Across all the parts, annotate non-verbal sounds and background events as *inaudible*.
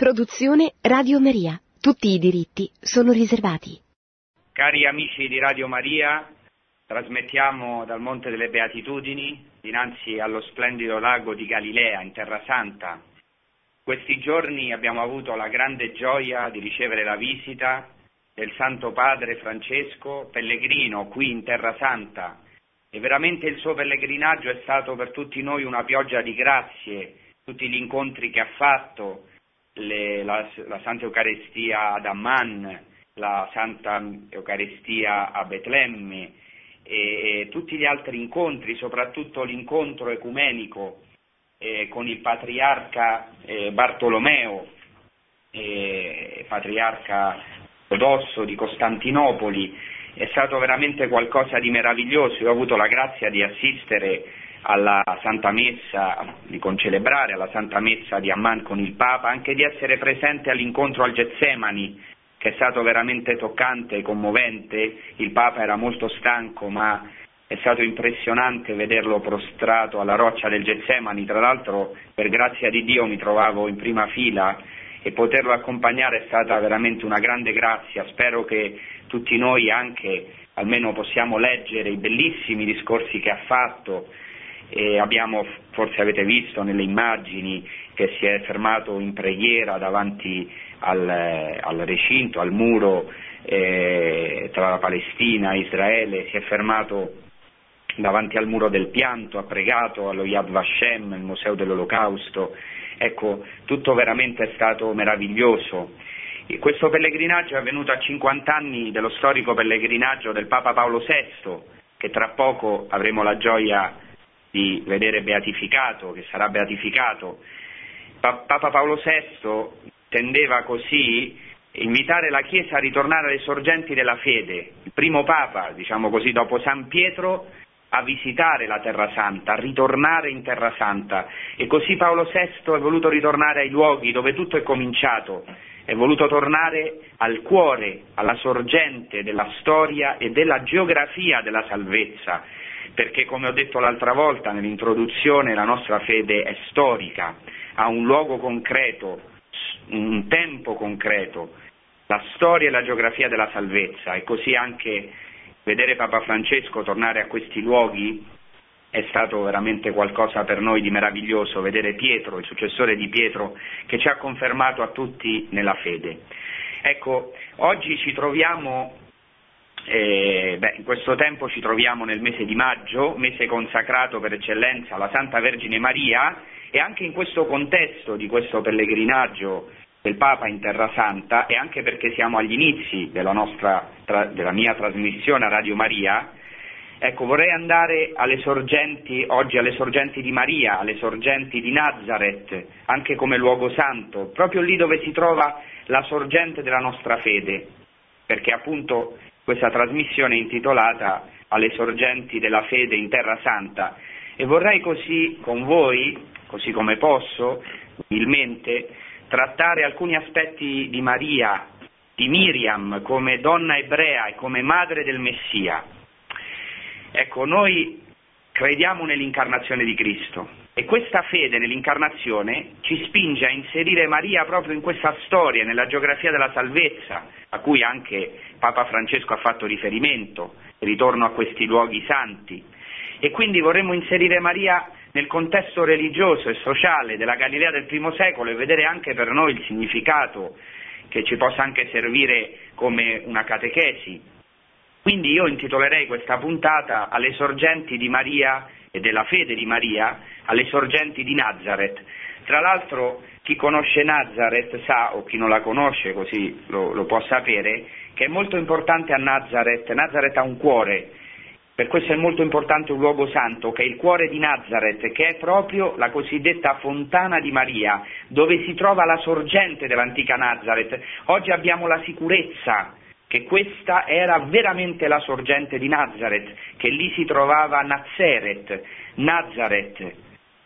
Produzione Radio Maria. Tutti i diritti sono riservati. Cari amici di Radio Maria, trasmettiamo dal Monte delle Beatitudini, dinanzi allo splendido lago di Galilea, in Terra Santa. Questi giorni abbiamo avuto la grande gioia di ricevere la visita del Santo Padre Francesco, pellegrino qui in Terra Santa. E veramente il suo pellegrinaggio è stato per tutti noi una pioggia di grazie, tutti gli incontri che ha fatto, le, la, la, Santa Eucaristia ad Amman, la Santa Eucaristia a Betlemme e, e tutti gli altri incontri, soprattutto l'incontro ecumenico eh, con il patriarca eh, Bartolomeo, eh, patriarca ortodosso di Costantinopoli, è stato veramente qualcosa di meraviglioso. Io ho avuto la grazia di assistere alla Santa Messa, di concelebrare alla Santa Messa di Amman con il Papa, anche di essere presente all'incontro al Getsemani, che è stato veramente toccante e commovente. Il Papa era molto stanco, ma è stato impressionante vederlo prostrato alla roccia del Getsemani. Tra l'altro, per grazia di Dio, mi trovavo in prima fila e poterlo accompagnare è stata veramente una grande grazia. Spero che tutti noi anche almeno possiamo leggere i bellissimi discorsi che ha fatto e abbiamo, forse avete visto nelle immagini, che si è fermato in preghiera davanti al, al recinto, al muro eh, tra la Palestina e Israele, si è fermato davanti al muro del pianto, ha pregato allo Yad Vashem, il Museo dell'Olocausto. Ecco, tutto veramente è stato meraviglioso. E questo pellegrinaggio è avvenuto a 50 anni dello storico pellegrinaggio del Papa Paolo VI, che tra poco avremo la gioia di vedere beatificato, che sarà beatificato. Pa- Papa Paolo VI tendeva così invitare la Chiesa a ritornare alle sorgenti della fede, il primo Papa, diciamo così, dopo San Pietro, a visitare la Terra Santa, a ritornare in Terra Santa. E così Paolo VI è voluto ritornare ai luoghi dove tutto è cominciato, è voluto tornare al cuore, alla sorgente della storia e della geografia della salvezza perché come ho detto l'altra volta nell'introduzione la nostra fede è storica, ha un luogo concreto, un tempo concreto, la storia e la geografia della salvezza e così anche vedere Papa Francesco tornare a questi luoghi è stato veramente qualcosa per noi di meraviglioso, vedere Pietro, il successore di Pietro, che ci ha confermato a tutti nella fede. Ecco, oggi ci troviamo eh, beh, in questo tempo ci troviamo nel mese di maggio, mese consacrato per eccellenza alla Santa Vergine Maria e anche in questo contesto di questo pellegrinaggio del Papa in Terra Santa e anche perché siamo agli inizi della, nostra, tra, della mia trasmissione a Radio Maria, ecco vorrei andare alle sorgenti, oggi alle sorgenti di Maria, alle sorgenti di Nazareth, anche come luogo santo, proprio lì dove si trova la sorgente della nostra fede, perché appunto questa trasmissione intitolata Alle sorgenti della fede in Terra Santa e vorrei così con voi, così come posso, umilmente, trattare alcuni aspetti di Maria, di Miriam come donna ebrea e come madre del Messia. Ecco, noi crediamo nell'incarnazione di Cristo e questa fede nell'incarnazione ci spinge a inserire Maria proprio in questa storia, nella geografia della salvezza, a cui anche Papa Francesco ha fatto riferimento, ritorno a questi luoghi santi. E quindi vorremmo inserire Maria nel contesto religioso e sociale della Galilea del primo secolo e vedere anche per noi il significato che ci possa anche servire come una catechesi. Quindi io intitolerei questa puntata alle sorgenti di Maria e della fede di Maria, alle sorgenti di Nazareth. Tra l'altro chi conosce Nazareth sa, o chi non la conosce così lo, lo può sapere, che è molto importante a Nazareth, Nazareth ha un cuore, per questo è molto importante un luogo santo, che è il cuore di Nazareth, che è proprio la cosiddetta fontana di Maria, dove si trova la sorgente dell'antica Nazareth. Oggi abbiamo la sicurezza che questa era veramente la sorgente di Nazareth, che lì si trovava Nazareth, Nazareth.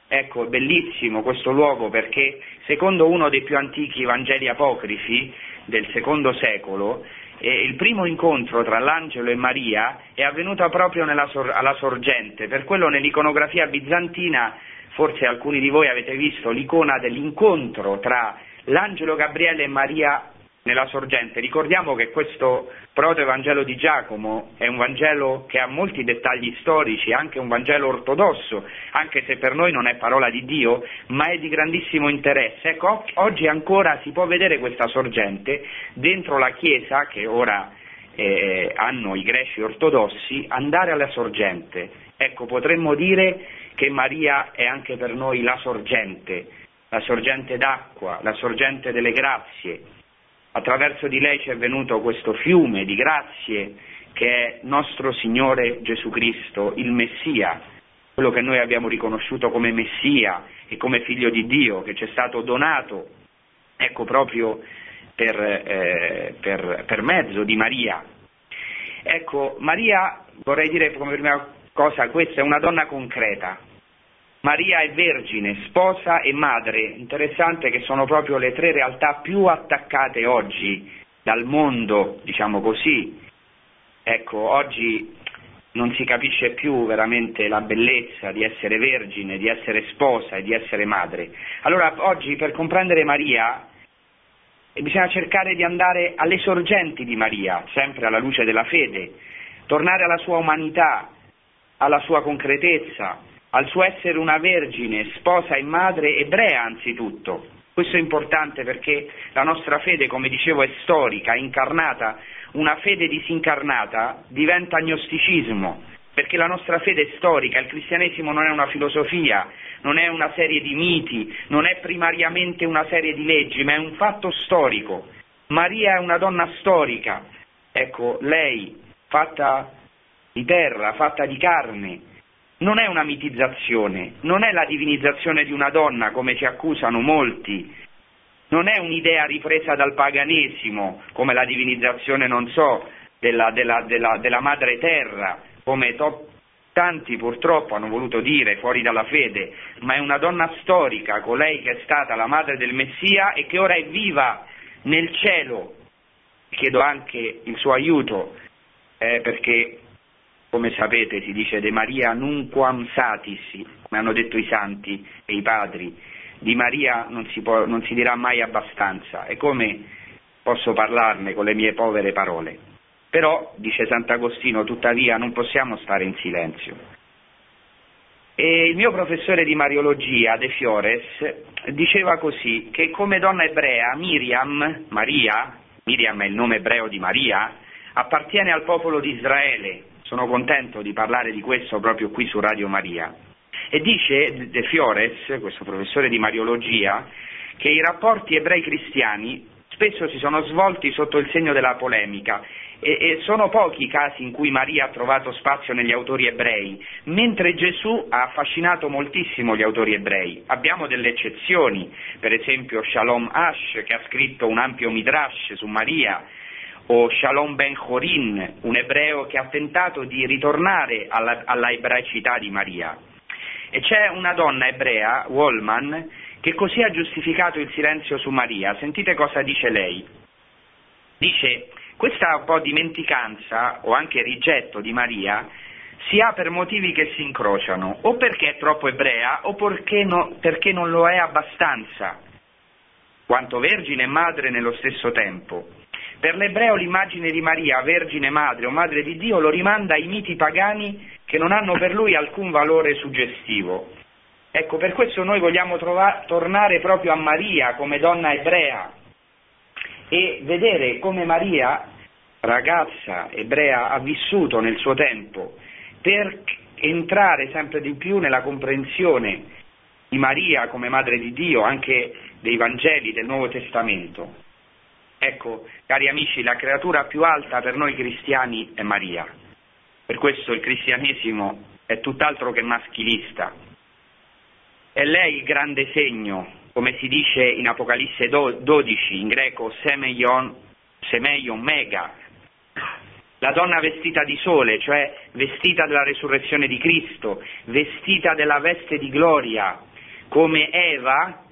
Ecco, è bellissimo questo luogo perché secondo uno dei più antichi Vangeli apocrifi del secondo secolo, eh, il primo incontro tra l'angelo e Maria è avvenuto proprio sor- alla sorgente, per quello nell'iconografia bizantina forse alcuni di voi avete visto l'icona dell'incontro tra l'angelo Gabriele e Maria nella sorgente. Ricordiamo che questo proto-evangelo di Giacomo è un Vangelo che ha molti dettagli storici, anche un Vangelo ortodosso, anche se per noi non è parola di Dio, ma è di grandissimo interesse. Ecco, oggi ancora si può vedere questa sorgente dentro la Chiesa, che ora eh, hanno i greci ortodossi, andare alla sorgente. Ecco, potremmo dire che Maria è anche per noi la sorgente, la sorgente d'acqua, la sorgente delle grazie, Attraverso di lei ci è venuto questo fiume di grazie che è nostro Signore Gesù Cristo, il Messia, quello che noi abbiamo riconosciuto come Messia e come figlio di Dio, che ci è stato donato, ecco proprio per, eh, per, per mezzo di Maria. Ecco, Maria, vorrei dire come prima cosa, questa è una donna concreta, Maria è vergine, sposa e madre. Interessante che sono proprio le tre realtà più attaccate oggi dal mondo, diciamo così. Ecco, oggi non si capisce più veramente la bellezza di essere vergine, di essere sposa e di essere madre. Allora, oggi per comprendere Maria bisogna cercare di andare alle sorgenti di Maria, sempre alla luce della fede, tornare alla sua umanità, alla sua concretezza, al suo essere una vergine, sposa e madre ebrea anzitutto. Questo è importante perché la nostra fede, come dicevo, è storica, incarnata. Una fede disincarnata diventa agnosticismo, perché la nostra fede è storica, il cristianesimo non è una filosofia, non è una serie di miti, non è primariamente una serie di leggi, ma è un fatto storico. Maria è una donna storica, ecco, lei fatta di terra, fatta di carne, non è una mitizzazione, non è la divinizzazione di una donna come ci accusano molti, non è un'idea ripresa dal paganesimo come la divinizzazione, non so, della, della, della, della madre terra, come to- tanti purtroppo hanno voluto dire fuori dalla fede, ma è una donna storica, colei che è stata la madre del Messia e che ora è viva nel cielo. Chiedo anche il suo aiuto, eh, perché come sapete si dice de Maria nunquam satis, come hanno detto i santi e i padri, di Maria non si, può, non si dirà mai abbastanza, e come posso parlarne con le mie povere parole? Però, dice Sant'Agostino, tuttavia non possiamo stare in silenzio. E il mio professore di Mariologia, De Fiores, diceva così, che come donna ebrea Miriam, Maria, Miriam è il nome ebreo di Maria, appartiene al popolo di Israele, sono contento di parlare di questo proprio qui su Radio Maria. E dice De Fiores, questo professore di Mariologia, che i rapporti ebrei-cristiani spesso si sono svolti sotto il segno della polemica e, e, sono pochi i casi in cui Maria ha trovato spazio negli autori ebrei, mentre Gesù ha affascinato moltissimo gli autori ebrei. Abbiamo delle eccezioni, per esempio Shalom Ash che ha scritto un ampio midrash su Maria, o Shalom Ben Chorin, un ebreo che ha tentato di ritornare alla, alla ebraicità di Maria. E c'è una donna ebrea, Wallman, che così ha giustificato il silenzio su Maria. Sentite cosa dice lei. Dice, questa un po' dimenticanza o anche rigetto di Maria si ha per motivi che si incrociano, o perché è troppo ebrea o perché, no, perché non lo è abbastanza, quanto vergine e madre nello stesso tempo. Per l'ebreo l'immagine di Maria, Vergine Madre o Madre di Dio, lo rimanda ai miti pagani che non hanno per lui alcun valore suggestivo. Ecco, per questo noi vogliamo trova- tornare proprio a Maria come donna ebrea e vedere come Maria, ragazza ebrea, ha vissuto nel suo tempo per entrare sempre di più nella comprensione di Maria come Madre di Dio, anche dei Vangeli del Nuovo Testamento. Ecco, cari amici, la creatura più alta per noi cristiani è Maria. Per questo il cristianesimo è tutt'altro che maschilista. È lei il grande segno, come si dice in Apocalisse 12, in greco semeion, semeion mega, la donna vestita di sole, cioè vestita della resurrezione di Cristo, vestita della veste di gloria, come Eva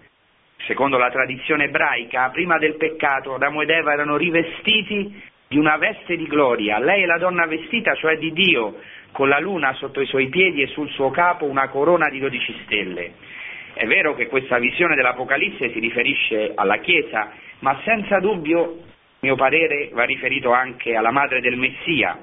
secondo la tradizione ebraica, prima del peccato Adamo ed Eva erano rivestiti di una veste di gloria. Lei è la donna vestita, cioè di Dio, con la luna sotto i suoi piedi e sul suo capo una corona di dodici stelle. È vero che questa visione dell'Apocalisse si riferisce alla Chiesa, ma senza dubbio, mio parere, va riferito anche alla madre del Messia,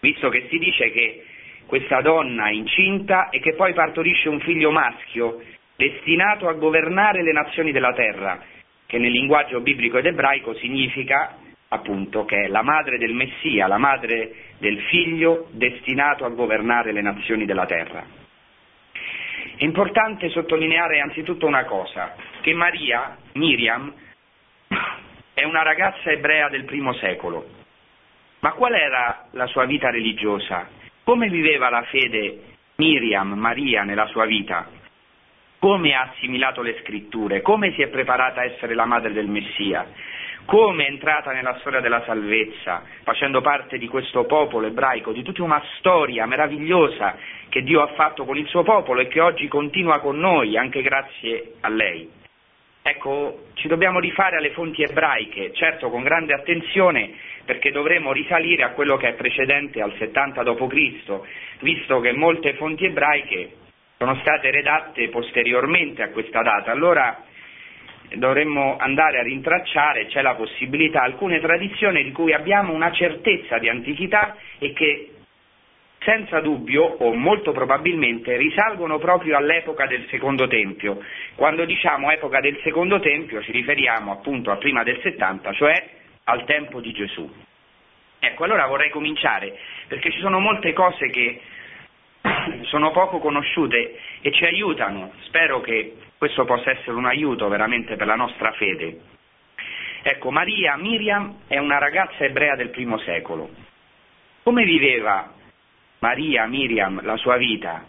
visto che si dice che questa donna è incinta e che poi partorisce un figlio maschio destinato a governare le nazioni della terra, che nel linguaggio biblico ed ebraico significa appunto che è la madre del Messia, la madre del figlio destinato a governare le nazioni della terra. È importante sottolineare anzitutto una cosa, che Maria, Miriam, è una ragazza ebrea del primo secolo. Ma qual era la sua vita religiosa? Come viveva la fede Miriam, Maria, nella sua vita? Come ha assimilato le scritture? Come si è preparata a essere la madre del Messia? come è entrata nella storia della salvezza, facendo parte di questo popolo ebraico, di tutta una storia meravigliosa che Dio ha fatto con il suo popolo e che oggi continua con noi, anche grazie a lei. Ecco, ci dobbiamo rifare alle fonti ebraiche, certo con grande attenzione perché dovremo risalire a quello che è precedente al 70 d.C., visto che molte fonti ebraiche sono state redatte posteriormente a questa data. Allora dovremmo andare a rintracciare, c'è la possibilità, alcune tradizioni di cui abbiamo una certezza di antichità e che senza dubbio o molto probabilmente risalgono proprio all'epoca del secondo tempio. Quando diciamo epoca del secondo tempio ci riferiamo appunto a prima del 70, cioè al tempo di Gesù. Ecco, allora vorrei cominciare perché ci sono molte cose che sono poco conosciute e ci aiutano. Spero che questo possa essere un aiuto veramente per la nostra fede. Ecco, Maria Miriam è una ragazza ebrea del primo secolo. Come viveva Maria Miriam la sua vita?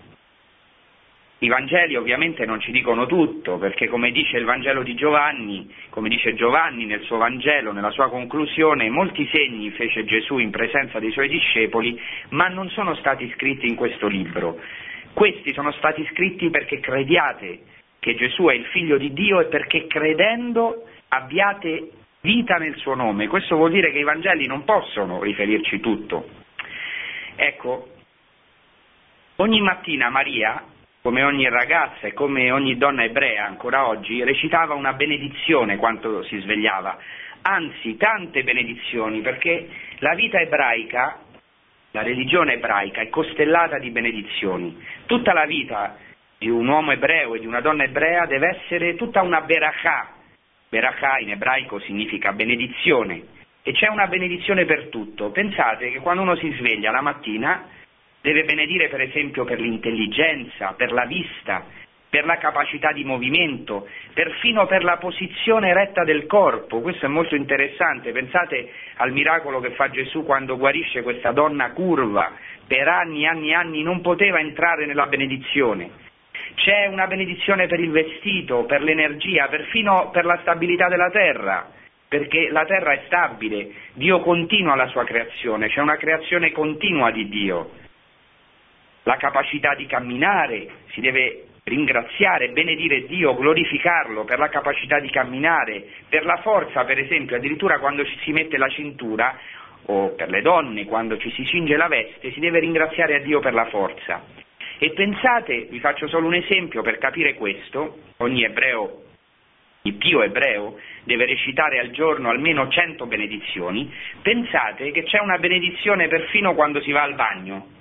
I Vangeli ovviamente non ci dicono tutto, perché come dice il Vangelo di Giovanni, come dice Giovanni nel suo Vangelo, nella sua conclusione, molti segni fece Gesù in presenza dei suoi discepoli, ma non sono stati scritti in questo libro. Questi sono stati scritti perché crediate che Gesù è il figlio di Dio e perché credendo abbiate vita nel suo nome. Questo vuol dire che i Vangeli non possono riferirci tutto. Ecco, ogni mattina Maria come ogni ragazza e come ogni donna ebrea ancora oggi, recitava una benedizione quando si svegliava, anzi tante benedizioni, perché la vita ebraica, la religione ebraica è costellata di benedizioni. Tutta la vita di un uomo ebreo e di una donna ebrea deve essere tutta una berachà. Berachà in ebraico significa benedizione e c'è una benedizione per tutto. Pensate che quando uno si sveglia la mattina Deve benedire per esempio per l'intelligenza, per la vista, per la capacità di movimento, perfino per la posizione retta del corpo. Questo è molto interessante. Pensate al miracolo che fa Gesù quando guarisce questa donna curva. Per anni anni anni non poteva entrare nella benedizione. C'è una benedizione per il vestito, per l'energia, perfino per la stabilità della terra, perché la terra è stabile, Dio continua la sua creazione, c'è una creazione continua di Dio la capacità di camminare, si deve ringraziare, benedire Dio, glorificarlo per la capacità di camminare, per la forza, per esempio, addirittura quando ci si mette la cintura o per le donne quando ci si cinge la veste, si deve ringraziare a Dio per la forza. E pensate, vi faccio solo un esempio per capire questo, ogni ebreo, il pio ebreo, deve recitare al giorno almeno 100 benedizioni, pensate che c'è una benedizione perfino quando si va al bagno,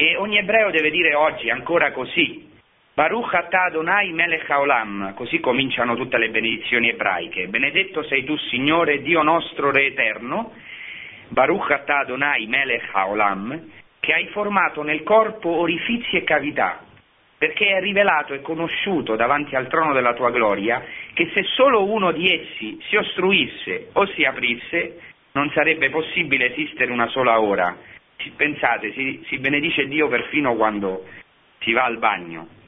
e ogni ebreo deve dire oggi ancora così, Baruch atah Adonai melech haolam, così cominciano tutte le benedizioni ebraiche. Benedetto sei tu, Signore, Dio nostro, Re eterno, Baruch atah Adonai melech haolam, che hai formato nel corpo orifizi e cavità, perché è rivelato e conosciuto davanti al trono della tua gloria che se solo uno di essi si ostruisse o si aprisse, non sarebbe possibile esistere una sola ora pensate, si, si benedice Dio perfino quando si va al bagno.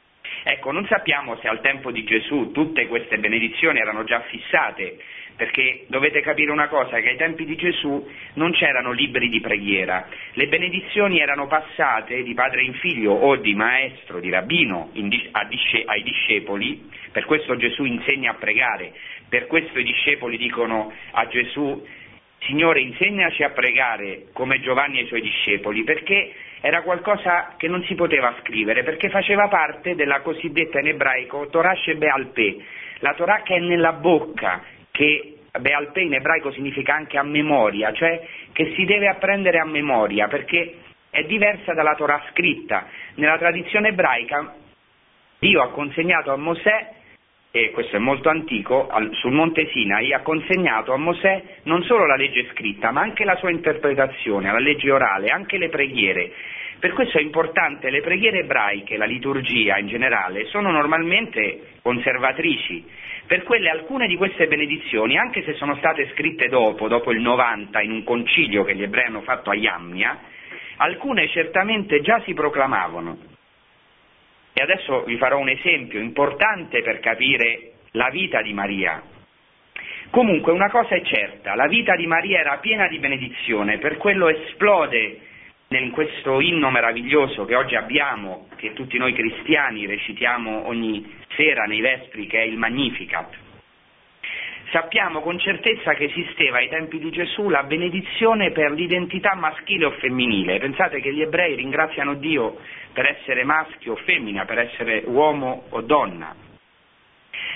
Ecco, non sappiamo se al tempo di Gesù tutte queste benedizioni erano già fissate, perché dovete capire una cosa, che ai tempi di Gesù non c'erano libri di preghiera, le benedizioni erano passate di padre in figlio o di maestro, di rabbino ai discepoli, per questo Gesù insegna a pregare, per questo i discepoli dicono a Gesù Signore, insegnaci a pregare come Giovanni e i suoi discepoli, perché era qualcosa che non si poteva scrivere perché faceva parte della cosiddetta in ebraico Torah Shebealpe, la Torah che è nella bocca, che Bealpe in ebraico significa anche a memoria, cioè che si deve apprendere a memoria perché è diversa dalla Torah scritta. Nella tradizione ebraica Dio ha consegnato a Mosè e questo è molto antico, sul monte Sinai ha consegnato a Mosè non solo la legge scritta, ma anche la sua interpretazione, la legge orale, anche le preghiere. Per questo è importante, le preghiere ebraiche, la liturgia in generale, sono normalmente conservatrici. Per quelle alcune di queste benedizioni, anche se sono state scritte dopo, dopo il 90, in un concilio che gli ebrei hanno fatto a Iamnia, alcune certamente già si proclamavano. E adesso vi farò un esempio importante per capire la vita di Maria. Comunque una cosa è certa, la vita di Maria era piena di benedizione, per quello esplode in questo inno meraviglioso che oggi abbiamo, che tutti noi cristiani recitiamo ogni sera nei Vespri, che è il Magnificat. Sappiamo con certezza che esisteva ai tempi di Gesù la benedizione per l'identità maschile o femminile. Pensate che gli ebrei ringraziano Dio per essere maschio o femmina, per essere uomo o donna.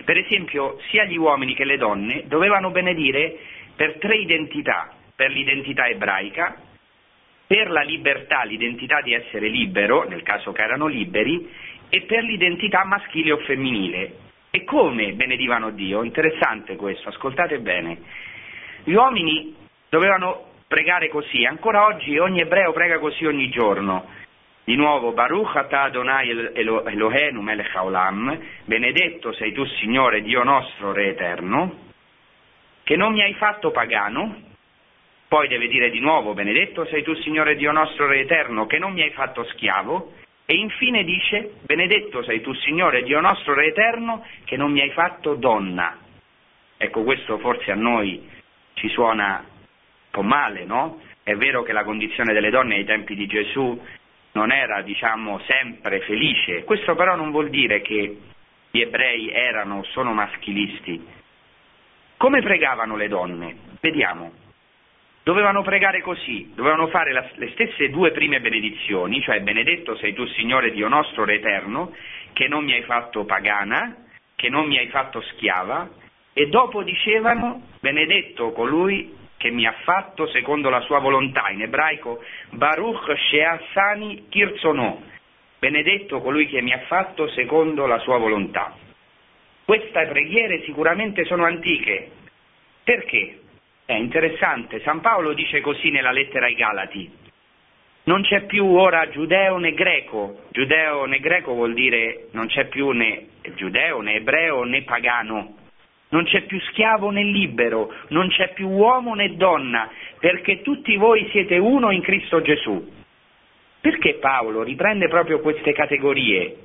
Per esempio, sia gli uomini che le donne dovevano benedire per tre identità, per l'identità ebraica, per la libertà, l'identità di essere libero, nel caso che erano liberi, e per l'identità maschile o femminile. E come benedivano Dio? Interessante questo, ascoltate bene. Gli uomini dovevano pregare così, ancora oggi ogni ebreo prega così ogni giorno. Di nuovo, Baruch atah Adonai Elohenu melech haolam, benedetto sei tu Signore Dio nostro Re eterno, che non mi hai fatto pagano, poi deve dire di nuovo, benedetto sei tu Signore Dio nostro Re eterno, che non mi hai fatto schiavo, e infine dice, benedetto sei tu Signore Dio nostro Re eterno, che non mi hai fatto donna. Ecco, questo forse a noi ci suona un po' male, no? È vero che la condizione delle donne ai tempi di Gesù non era, diciamo, sempre felice. Questo però non vuol dire che gli ebrei erano o sono maschilisti. Come pregavano le donne? Vediamo. Dovevano pregare così, dovevano fare la, le stesse due prime benedizioni, cioè benedetto sei tu Signore Dio nostro Re eterno, che non mi hai fatto pagana, che non mi hai fatto schiava, e dopo dicevano benedetto colui che mi ha fatto secondo la sua volontà, in ebraico Baruch Sheasani Kirzono, benedetto colui che mi ha fatto secondo la sua volontà. Queste preghiere sicuramente sono antiche. Perché? È interessante, San Paolo dice così nella lettera ai Galati. Non c'è più ora giudeo né greco. Giudeo né greco vuol dire non c'è più né giudeo né ebreo né pagano non c'è più schiavo né libero, non c'è più uomo né donna, perché tutti voi siete uno in Cristo Gesù. Perché Paolo riprende proprio queste categorie?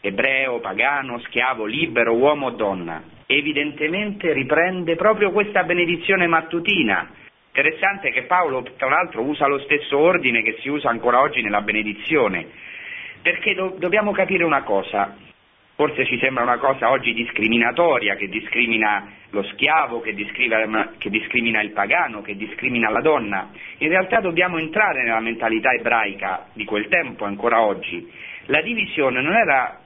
Ebreo, pagano, schiavo, libero, uomo o donna. Evidentemente riprende proprio questa benedizione mattutina. Interessante che Paolo, tra l'altro, usa lo stesso ordine che si usa ancora oggi nella benedizione, perché do- dobbiamo capire una cosa. Forse ci sembra una cosa oggi discriminatoria, che discrimina lo schiavo, che che discrimina il pagano, che discrimina la donna. In realtà dobbiamo entrare nella mentalità ebraica di quel tempo, ancora oggi. La divisione non era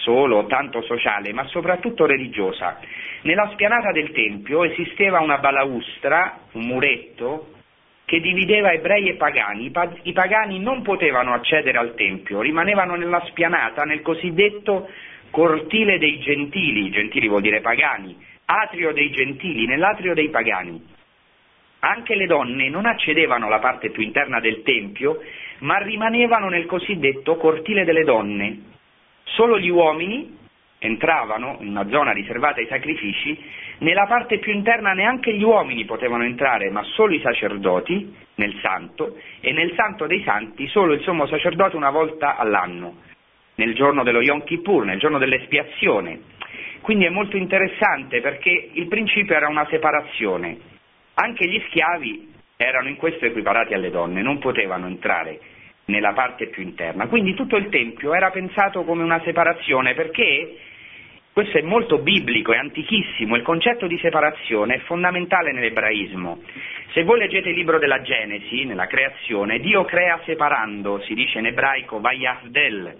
solo tanto sociale, ma soprattutto religiosa. Nella spianata del Tempio esisteva una balaustra, un muretto, che divideva ebrei e pagani. I pagani non potevano accedere al Tempio, rimanevano nella spianata, nel cosiddetto cortile dei gentili, gentili vuol dire pagani, atrio dei gentili, nell'atrio dei pagani. Anche le donne non accedevano alla parte più interna del Tempio, ma rimanevano nel cosiddetto cortile delle donne. Solo gli uomini entravano in una zona riservata ai sacrifici, nella parte più interna neanche gli uomini potevano entrare, ma solo i sacerdoti nel santo, e nel santo dei santi solo il sommo sacerdote una volta all'anno nel giorno dello Yom Kippur, nel giorno dell'espiazione. Quindi è molto interessante perché il principio era una separazione. Anche gli schiavi erano in questo equiparati alle donne, non potevano entrare nella parte più interna. Quindi tutto il Tempio era pensato come una separazione perché questo è molto biblico, è antichissimo, il concetto di separazione è fondamentale nell'ebraismo. Se voi leggete il libro della Genesi, nella creazione, Dio crea separando, si dice in ebraico vayavdel,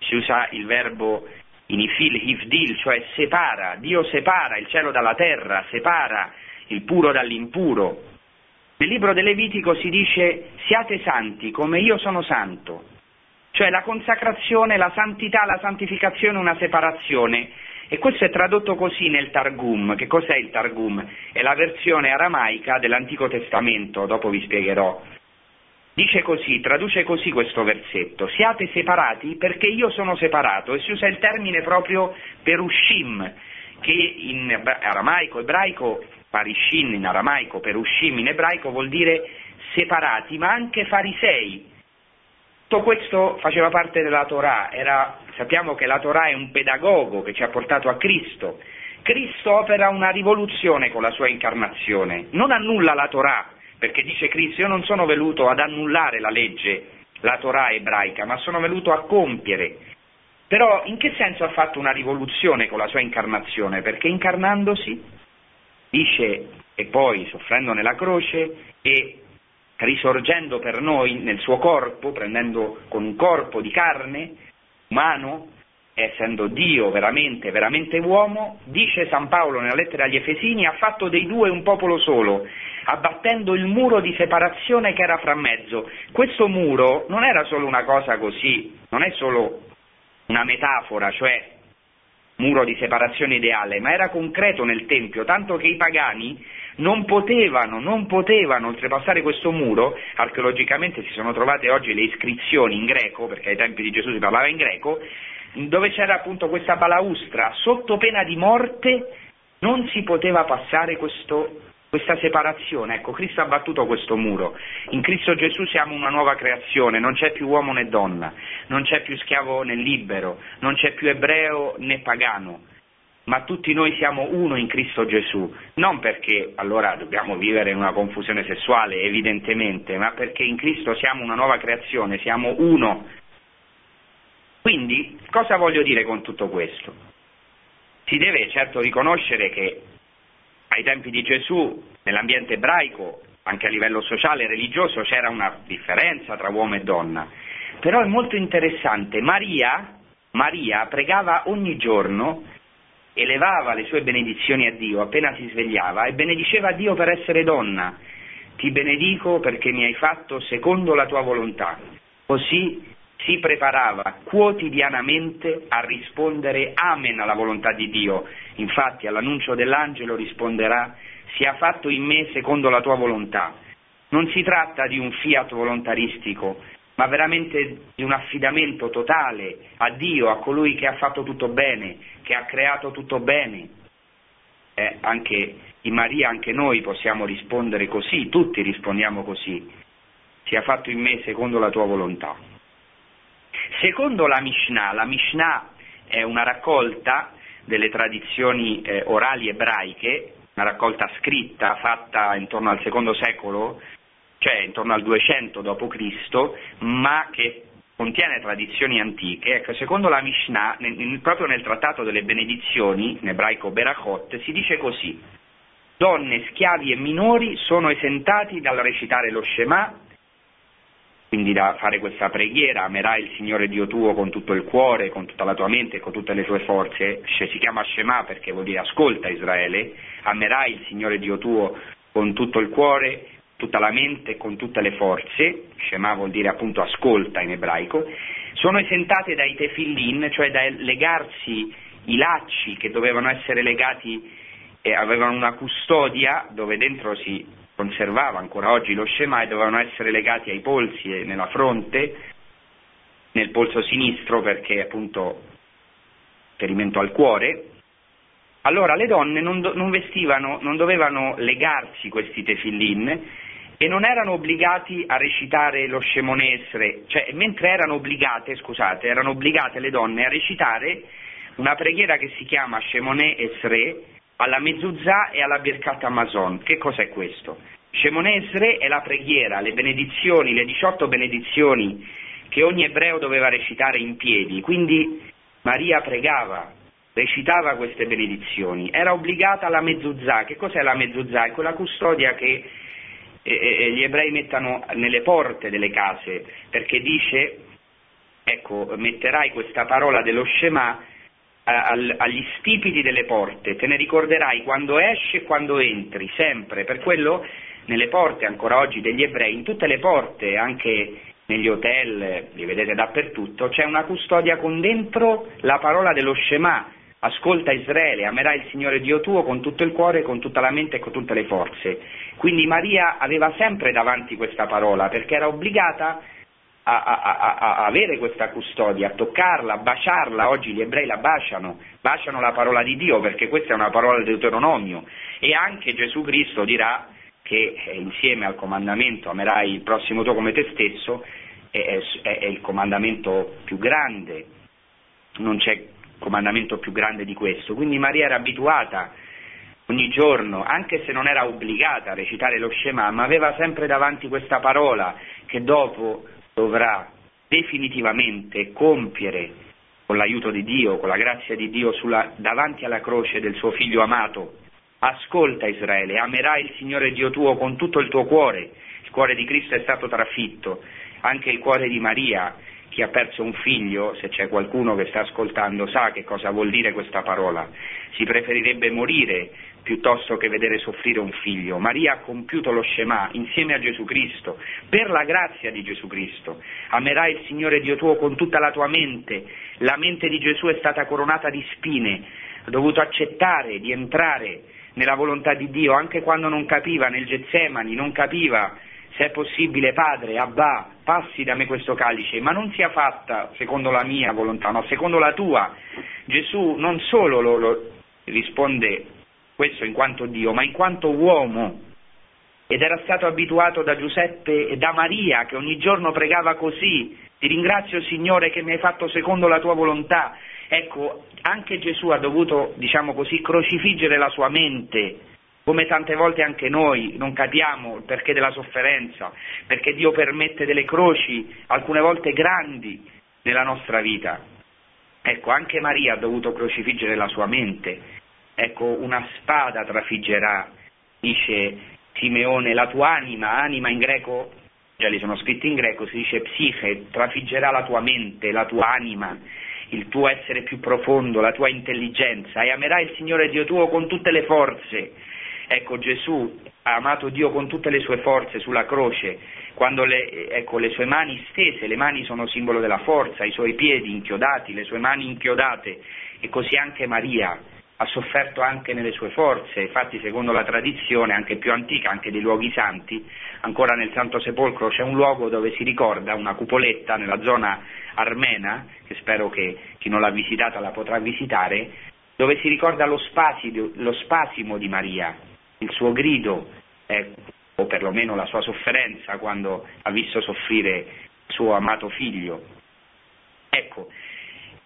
si usa il verbo inifil, hivdil, cioè separa, Dio separa il cielo dalla terra, separa il puro dall'impuro. Nel libro del Levitico si dice siate santi come io sono santo, cioè la consacrazione, la santità, la santificazione, una separazione e questo è tradotto così nel Targum. Che cos'è il Targum? È la versione aramaica dell'Antico Testamento, dopo vi spiegherò. Dice così, traduce così questo versetto, siate separati perché io sono separato e si usa il termine proprio perushim, che in aramaico, ebraico, parishin in aramaico, perushim in ebraico vuol dire separati, ma anche farisei, tutto questo faceva parte della Torah, era, sappiamo che la Torah è un pedagogo che ci ha portato a Cristo. Cristo opera una rivoluzione con la sua incarnazione, non annulla la Torah, perché dice Cristo io non sono venuto ad annullare la legge, la Torah ebraica, ma sono venuto a compiere. Però in che senso ha fatto una rivoluzione con la sua incarnazione? Perché incarnandosi dice e poi soffrendo nella croce e risorgendo per noi nel suo corpo, prendendo con un corpo di carne, umano, essendo Dio veramente, veramente uomo, dice San Paolo nella lettera agli Efesini, ha fatto dei due un popolo solo, abbattendo il muro di separazione che era fra mezzo. Questo muro non era solo una cosa così, non è solo una metafora, cioè muro di separazione ideale, ma era concreto nel Tempio, tanto che i pagani non potevano, non potevano oltrepassare questo muro, archeologicamente si sono trovate oggi le iscrizioni in greco, perché ai tempi di Gesù si parlava in greco, dove c'era appunto questa balaustra, sotto pena di morte non si poteva passare questo, questa separazione. Ecco, Cristo ha battuto questo muro. In Cristo Gesù siamo una nuova creazione, non c'è più uomo né donna, non c'è più schiavo né libero, non c'è più ebreo né pagano ma tutti noi siamo uno in Cristo Gesù, non perché allora dobbiamo vivere in una confusione sessuale, evidentemente, ma perché in Cristo siamo una nuova creazione, siamo uno. Quindi, cosa voglio dire con tutto questo? Si deve certo riconoscere che ai tempi di Gesù, nell'ambiente ebraico, anche a livello sociale e religioso, c'era una differenza tra uomo e donna. Però è molto interessante, Maria, Maria pregava ogni giorno elevava le sue benedizioni a Dio appena si svegliava e benediceva Dio per essere donna. Ti benedico perché mi hai fatto secondo la tua volontà. Così si preparava quotidianamente a rispondere amen alla volontà di Dio. Infatti all'annuncio dell'angelo risponderà sia fatto in me secondo la tua volontà. Non si tratta di un fiat volontaristico, ma veramente di un affidamento totale a Dio, a colui che ha fatto tutto bene, che ha creato tutto bene. Eh, anche in Maria, anche noi possiamo rispondere così, tutti rispondiamo così, sia fatto in me secondo la tua volontà. Secondo la Mishnah, la Mishnah è una raccolta delle tradizioni eh, orali ebraiche, una raccolta scritta fatta intorno al secondo secolo cioè intorno al 200 d.C., ma che contiene tradizioni antiche, ecco, secondo la Mishnah, nel, proprio nel trattato delle benedizioni, in ebraico Berachot, si dice così, donne, schiavi e minori sono esentati dal recitare lo Shema, quindi da fare questa preghiera, amerai il Signore Dio tuo con tutto il cuore, con tutta la tua mente con tutte le tue forze, si chiama Shema perché vuol dire ascolta Israele, amerai il Signore Dio tuo con tutto il cuore, tutta la mente con tutte le forze, Shema vuol dire appunto ascolta in ebraico, sono esentate dai tefillin, cioè dal legarsi i lacci che dovevano essere legati e avevano una custodia dove dentro si conservava ancora oggi lo Shema e dovevano essere legati ai polsi e nella fronte, nel polso sinistro perché appunto riferimento al cuore, allora le donne non, do, non, vestivano, non dovevano legarsi questi tefillin e non erano obbligati a recitare lo scemonesre, cioè mentre erano obbligate, scusate, erano obbligate le donne a recitare una preghiera che si chiama Shemone Esre alla Mezuzah e alla Birkat Amazon. Che cos'è questo? Shemone Esre è la preghiera, le benedizioni, le 18 benedizioni che ogni ebreo doveva recitare in piedi, quindi Maria pregava, recitava queste benedizioni, era obbligata alla Mezuzah. Che cos'è la Mezuzah? È quella custodia che eh, gli ebrei mettano nelle porte delle case, perché dice, ecco, metterai questa parola dello Shema agli stipiti delle porte, te ne ricorderai quando esci e quando entri, sempre, per quello nelle porte ancora oggi degli ebrei, in tutte le porte, anche negli hotel, li vedete dappertutto, c'è una custodia con dentro la parola dello Shema, ascolta Israele, amerai il Signore Dio tuo con tutto il cuore, con tutta la mente e con tutte le forze. Quindi Maria aveva sempre davanti questa parola perché era obbligata a, a, a, avere questa custodia, a toccarla, a baciarla. Oggi gli ebrei la baciano, baciano la parola di Dio perché questa è una parola del Deuteronomio e anche Gesù Cristo dirà che eh, insieme al comandamento amerai il prossimo tuo come te stesso è, è, è il comandamento più grande, non c'è comandamento più grande di questo. Quindi Maria era abituata ogni giorno, anche se non era obbligata a recitare lo Shema, ma aveva sempre davanti questa parola che dopo dovrà definitivamente compiere con l'aiuto di Dio, con la grazia di Dio sulla, davanti alla croce del suo figlio amato. Ascolta Israele, amerai il Signore Dio tuo con tutto il tuo cuore. Il cuore di Cristo è stato trafitto, anche il cuore di Maria, chi ha perso un figlio, se c'è qualcuno che sta ascoltando, sa che cosa vuol dire questa parola. Si preferirebbe morire piuttosto che vedere soffrire un figlio. Maria ha compiuto lo Shema insieme a Gesù Cristo, per la grazia di Gesù Cristo. Amerai il Signore Dio tuo con tutta la tua mente. La mente di Gesù è stata coronata di spine, ha dovuto accettare di entrare nella volontà di Dio, anche quando non capiva nel Getsemani, non capiva se è possibile, Padre, Abba, passi da me questo calice, ma non sia fatta secondo la mia volontà, no, secondo la tua. Gesù non solo lo, lo risponde questo in quanto Dio, ma in quanto uomo. Ed era stato abituato da Giuseppe e da Maria, che ogni giorno pregava così, ti ringrazio Signore che mi hai fatto secondo la tua volontà. Ecco, anche Gesù ha dovuto, diciamo così, crocifiggere la sua mente, come tante volte anche noi non capiamo il perché della sofferenza, perché Dio permette delle croci, alcune volte grandi, nella nostra vita. Ecco, anche Maria ha dovuto crocifiggere la sua mente Ecco, una spada trafiggerà, dice Simeone, la tua anima, anima in greco, già li sono scritti in greco, si dice psiche, trafiggerà la tua mente, la tua anima, il tuo essere più profondo, la tua intelligenza. E amerai il Signore Dio tuo con tutte le forze. Ecco, Gesù ha amato Dio con tutte le sue forze sulla croce, quando le, ecco, le sue mani stese, le mani sono simbolo della forza, i suoi piedi inchiodati, le sue mani inchiodate, e così anche Maria ha sofferto anche nelle sue forze, infatti secondo la tradizione anche più antica, anche dei luoghi santi, ancora nel Santo Sepolcro c'è un luogo dove si ricorda una cupoletta nella zona armena, che spero che chi non l'ha visitata la potrà visitare, dove si ricorda lo, spasimo, lo spasimo di Maria, il suo grido, eh, o perlomeno la sua sofferenza quando ha visto soffrire suo amato figlio. Ecco,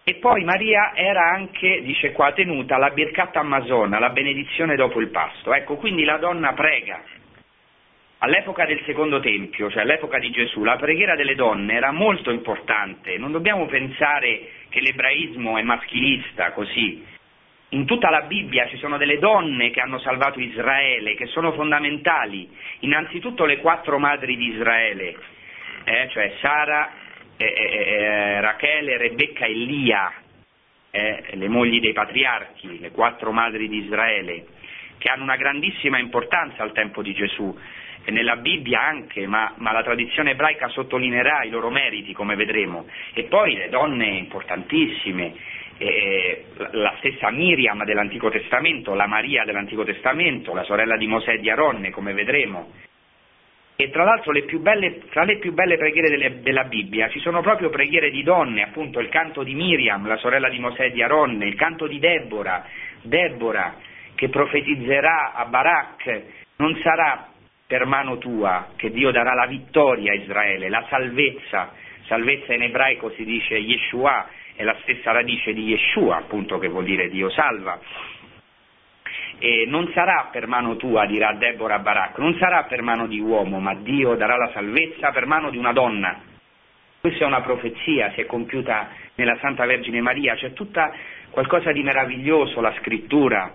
e poi Maria era anche, dice qua, tenuta la birkat amazona, la benedizione dopo il pasto. Ecco, quindi la donna prega. All'epoca del secondo tempio, cioè all'epoca di Gesù, la preghiera delle donne era molto importante. Non dobbiamo pensare che l'ebraismo è maschilista così. In tutta la Bibbia ci sono delle donne che hanno salvato Israele, che sono fondamentali. Innanzitutto le quattro madri di Israele, eh, cioè Sara, eh, Rachele, Rebecca e Lia, eh, le mogli dei patriarchi, le quattro madri di Israele, che hanno una grandissima importanza al tempo di Gesù, e nella Bibbia anche, ma, ma, la tradizione ebraica sottolineerà i loro meriti, come vedremo. E poi le donne importantissime, eh, la stessa Miriam dell'Antico Testamento, la Maria dell'Antico Testamento, la sorella di Mosè e di Aronne, come vedremo, e tra l'altro le belle, tra le più belle preghiere delle, della Bibbia ci sono proprio preghiere di donne, appunto il canto di Miriam, la sorella di Mosè e di Aronne, il canto di Deborah, Deborah che profetizzerà a Barak, non sarà per mano tua che Dio darà la vittoria a Israele, la salvezza, salvezza in ebraico si dice Yeshua, è la stessa radice di Yeshua, appunto che vuol dire Dio salva e non sarà per mano tua, dirà Deborah Barak, non sarà per mano di uomo, ma Dio darà la salvezza per mano di una donna. Questa è una profezia, si è compiuta nella Santa Vergine Maria, c'è tutta qualcosa di meraviglioso, la scrittura,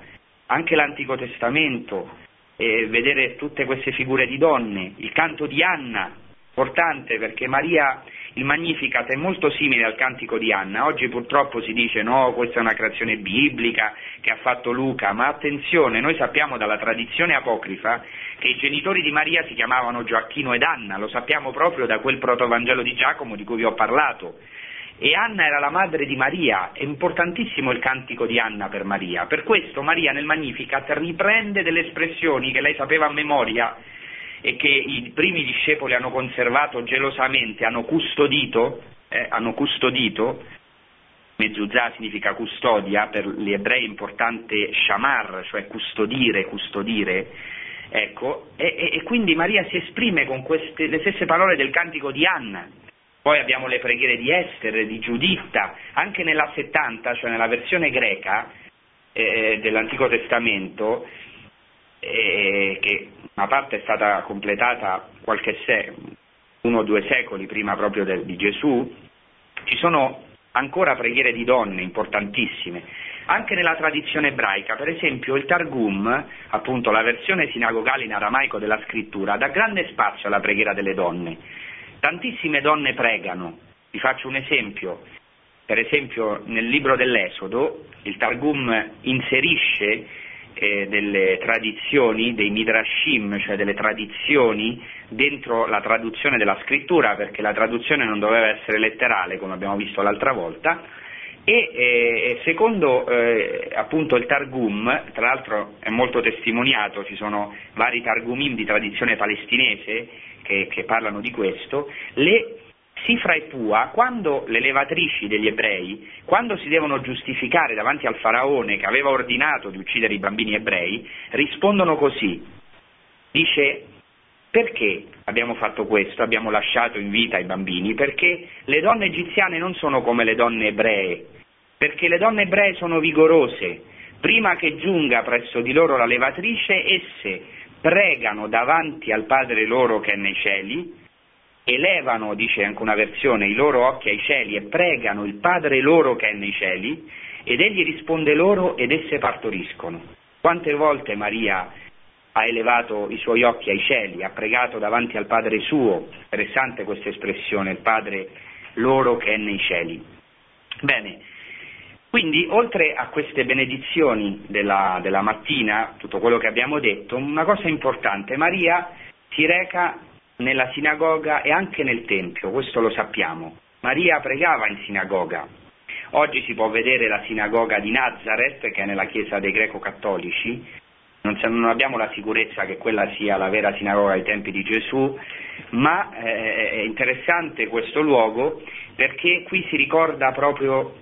anche l'Antico Testamento, eh, vedere tutte queste figure di donne, il canto di Anna, importante perché Maria, il Magnificat è molto simile al cantico di Anna, oggi purtroppo si dice no, questa è una creazione biblica che ha fatto Luca, ma attenzione, noi sappiamo dalla tradizione apocrifa che i genitori di Maria si chiamavano Gioacchino ed Anna, lo sappiamo proprio da quel protovangelo di Giacomo di cui vi ho parlato. E Anna era la madre di Maria, è importantissimo il cantico di Anna per Maria. Per questo Maria nel Magnificat riprende delle espressioni che lei sapeva a memoria e che i primi discepoli hanno conservato gelosamente, hanno custodito, eh, hanno custodito Mezuzah significa custodia, per gli ebrei è importante shamar, cioè custodire, custodire, ecco, e, e, quindi Maria si esprime con queste, le stesse parole del cantico di Anna. Poi abbiamo le preghiere di Esther, di Giuditta, anche nella 70, cioè nella versione greca eh, dell'Antico Testamento, eh, che una parte è stata completata qualche secolo, uno o due secoli prima proprio de, di Gesù, ci sono ancora preghiere di donne importantissime, anche nella tradizione ebraica, per esempio il Targum, appunto la versione sinagogale in aramaico della scrittura, dà grande spazio alla preghiera delle donne. Tantissime donne pregano, vi faccio un esempio, per esempio nel libro dell'Esodo il Targum inserisce eh, delle tradizioni, dei midrashim, cioè delle tradizioni dentro la traduzione della scrittura, perché la traduzione non doveva essere letterale, come abbiamo visto l'altra volta, e eh, secondo eh, appunto il Targum, tra l'altro è molto testimoniato, ci sono vari Targumim di tradizione palestinese che, che parlano di questo, le Sifra e Pua, quando le levatrici degli ebrei, quando si devono giustificare davanti al faraone che aveva ordinato di uccidere i bambini ebrei, rispondono così. Dice, perché abbiamo fatto questo, abbiamo lasciato in vita i bambini? Perché le donne egiziane non sono come le donne ebree, perché le donne ebree sono vigorose. Prima che giunga presso di loro la levatrice, esse pregano davanti al Padre loro che è nei cieli, elevano, dice anche una versione, i loro occhi ai cieli e pregano il Padre loro che è nei cieli, ed egli risponde loro ed esse partoriscono. Quante volte Maria ha elevato i suoi occhi ai cieli, ha pregato davanti al Padre suo, interessante questa espressione, il Padre loro che è nei cieli. Bene, quindi oltre a queste benedizioni della, della mattina, tutto quello che abbiamo detto, una cosa importante, Maria si reca nella sinagoga e anche nel Tempio, questo lo sappiamo. Maria pregava in sinagoga. Oggi si può vedere la sinagoga di Nazareth, che è nella chiesa dei greco-cattolici. Non, non abbiamo la sicurezza che quella sia la vera sinagoga ai tempi di Gesù, ma eh, è interessante questo luogo perché qui si ricorda proprio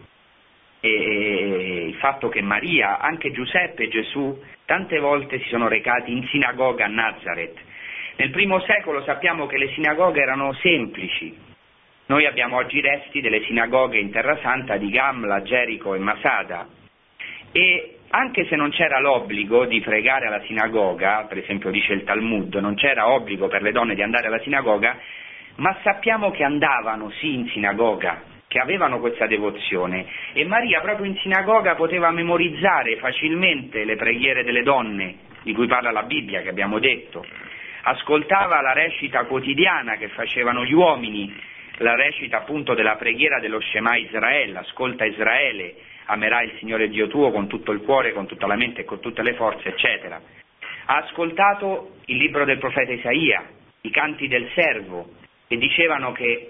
eh, il fatto che Maria, anche Giuseppe e Gesù, tante volte si sono recati in sinagoga a Nazareth nel primo secolo sappiamo che le sinagoghe erano semplici. Noi abbiamo oggi resti delle sinagoghe in Terra Santa di Gamla, Gerico e Masada. E anche se non c'era l'obbligo di pregare alla sinagoga, per esempio dice il Talmud, non c'era obbligo per le donne di andare alla sinagoga, ma sappiamo che andavano sì in sinagoga, che avevano questa devozione e Maria proprio in sinagoga poteva memorizzare facilmente le preghiere delle donne di cui parla la Bibbia, che abbiamo detto ascoltava la recita quotidiana che facevano gli uomini, la recita appunto della preghiera dello Shema Israele, ascolta Israele, amerai il Signore Dio tuo con tutto il cuore, con tutta la mente e con tutte le forze, eccetera. Ha ascoltato il libro del profeta Isaia, i canti del servo, che dicevano che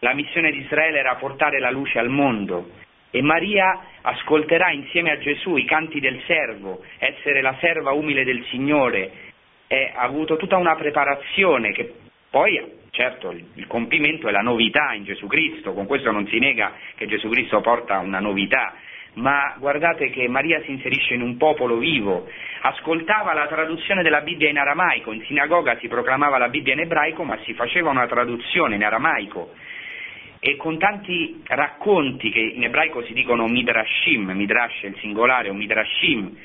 la missione di Israele era portare la luce al mondo e Maria ascolterà insieme a Gesù i canti del servo, essere la serva umile del Signore, è, ha avuto tutta una preparazione che poi certo il compimento è la novità in Gesù Cristo, con questo non si nega che Gesù Cristo porta una novità, ma guardate che Maria si inserisce in un popolo vivo, ascoltava la traduzione della Bibbia in aramaico, in sinagoga si proclamava la Bibbia in ebraico, ma si faceva una traduzione in aramaico. E con tanti racconti che in ebraico si dicono midrashim, midrash è il singolare, o midrashim,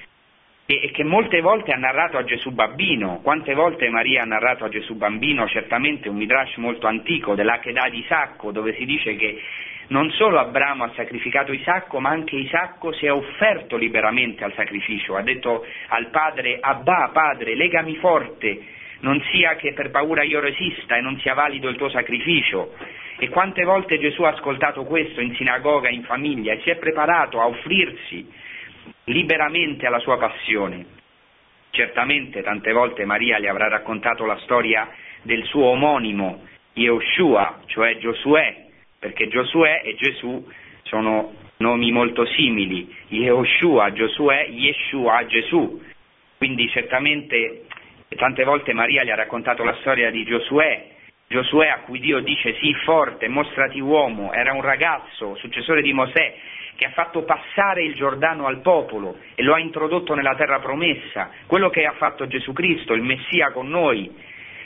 e che molte volte ha narrato a Gesù bambino. Quante volte Maria ha narrato a Gesù bambino? Certamente un midrash molto antico dell'Achedah di Sacco, dove si dice che non solo Abramo ha sacrificato Isacco, ma anche Isacco si è offerto liberamente al sacrificio, ha detto al padre, Abba padre, legami forte, non sia che per paura io resista e non sia valido il tuo sacrificio. E quante volte Gesù ha ascoltato questo in sinagoga, in famiglia, e si è preparato a offrirsi liberamente alla sua passione. Certamente tante volte Maria gli avrà raccontato la storia del suo omonimo, Yehoshua, cioè Giosuè, perché Giosuè e Gesù sono nomi molto simili, Yehoshua, Giosuè, Yeshua, Gesù. Quindi certamente tante volte Maria gli ha raccontato la storia di Giosuè, Giosuè a cui Dio dice sii forte, mostrati uomo, era un ragazzo, successore di Mosè, che ha fatto passare il Giordano al popolo e lo ha introdotto nella terra promessa, quello che ha fatto Gesù Cristo, il Messia con noi,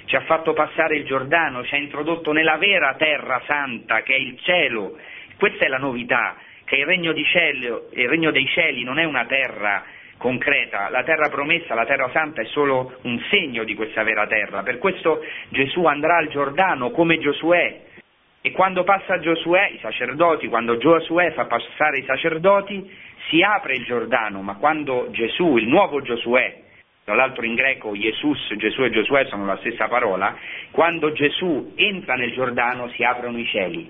ci ha fatto passare il Giordano, ci ha introdotto nella vera terra santa che è il cielo. Questa è la novità, che il regno, cielo, il regno dei cieli non è una terra concreta, la terra promessa, la terra santa è solo un segno di questa vera terra. Per questo Gesù andrà al Giordano come Giosuè e quando passa Giosuè, i sacerdoti, quando Giosuè fa passare i sacerdoti, si apre il Giordano, ma quando Gesù, il nuovo Giosuè, tra l'altro in greco Jesus, Gesù e Giosuè sono la stessa parola, quando Gesù entra nel Giordano si aprono i cieli.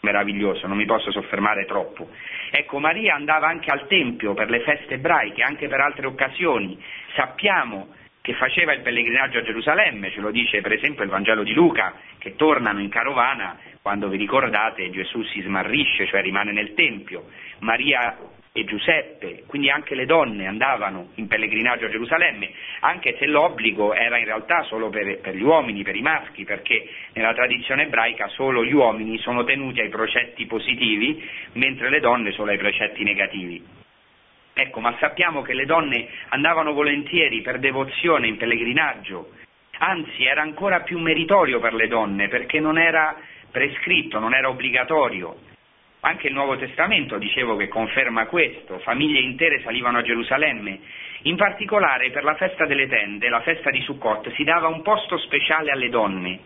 Meraviglioso, non mi posso soffermare troppo. Ecco, Maria andava anche al Tempio per le feste ebraiche, anche per altre occasioni. Sappiamo che faceva il pellegrinaggio a Gerusalemme, ce lo dice per esempio il Vangelo di Luca, che tornano in carovana, quando vi ricordate Gesù si smarrisce, cioè rimane nel Tempio. Maria e Giuseppe, quindi anche le donne andavano in pellegrinaggio a Gerusalemme, anche se l'obbligo era in realtà solo per, per, gli uomini, per i maschi, perché nella tradizione ebraica solo gli uomini sono tenuti ai precetti positivi, mentre le donne solo ai precetti negativi. Ecco, ma sappiamo che le donne andavano volentieri per devozione in pellegrinaggio, anzi era ancora più meritorio per le donne perché non era prescritto, non era obbligatorio. Anche il Nuovo Testamento, dicevo, che conferma questo, famiglie intere salivano a Gerusalemme. In particolare per la festa delle tende, la festa di Sukkot, si dava un posto speciale alle donne,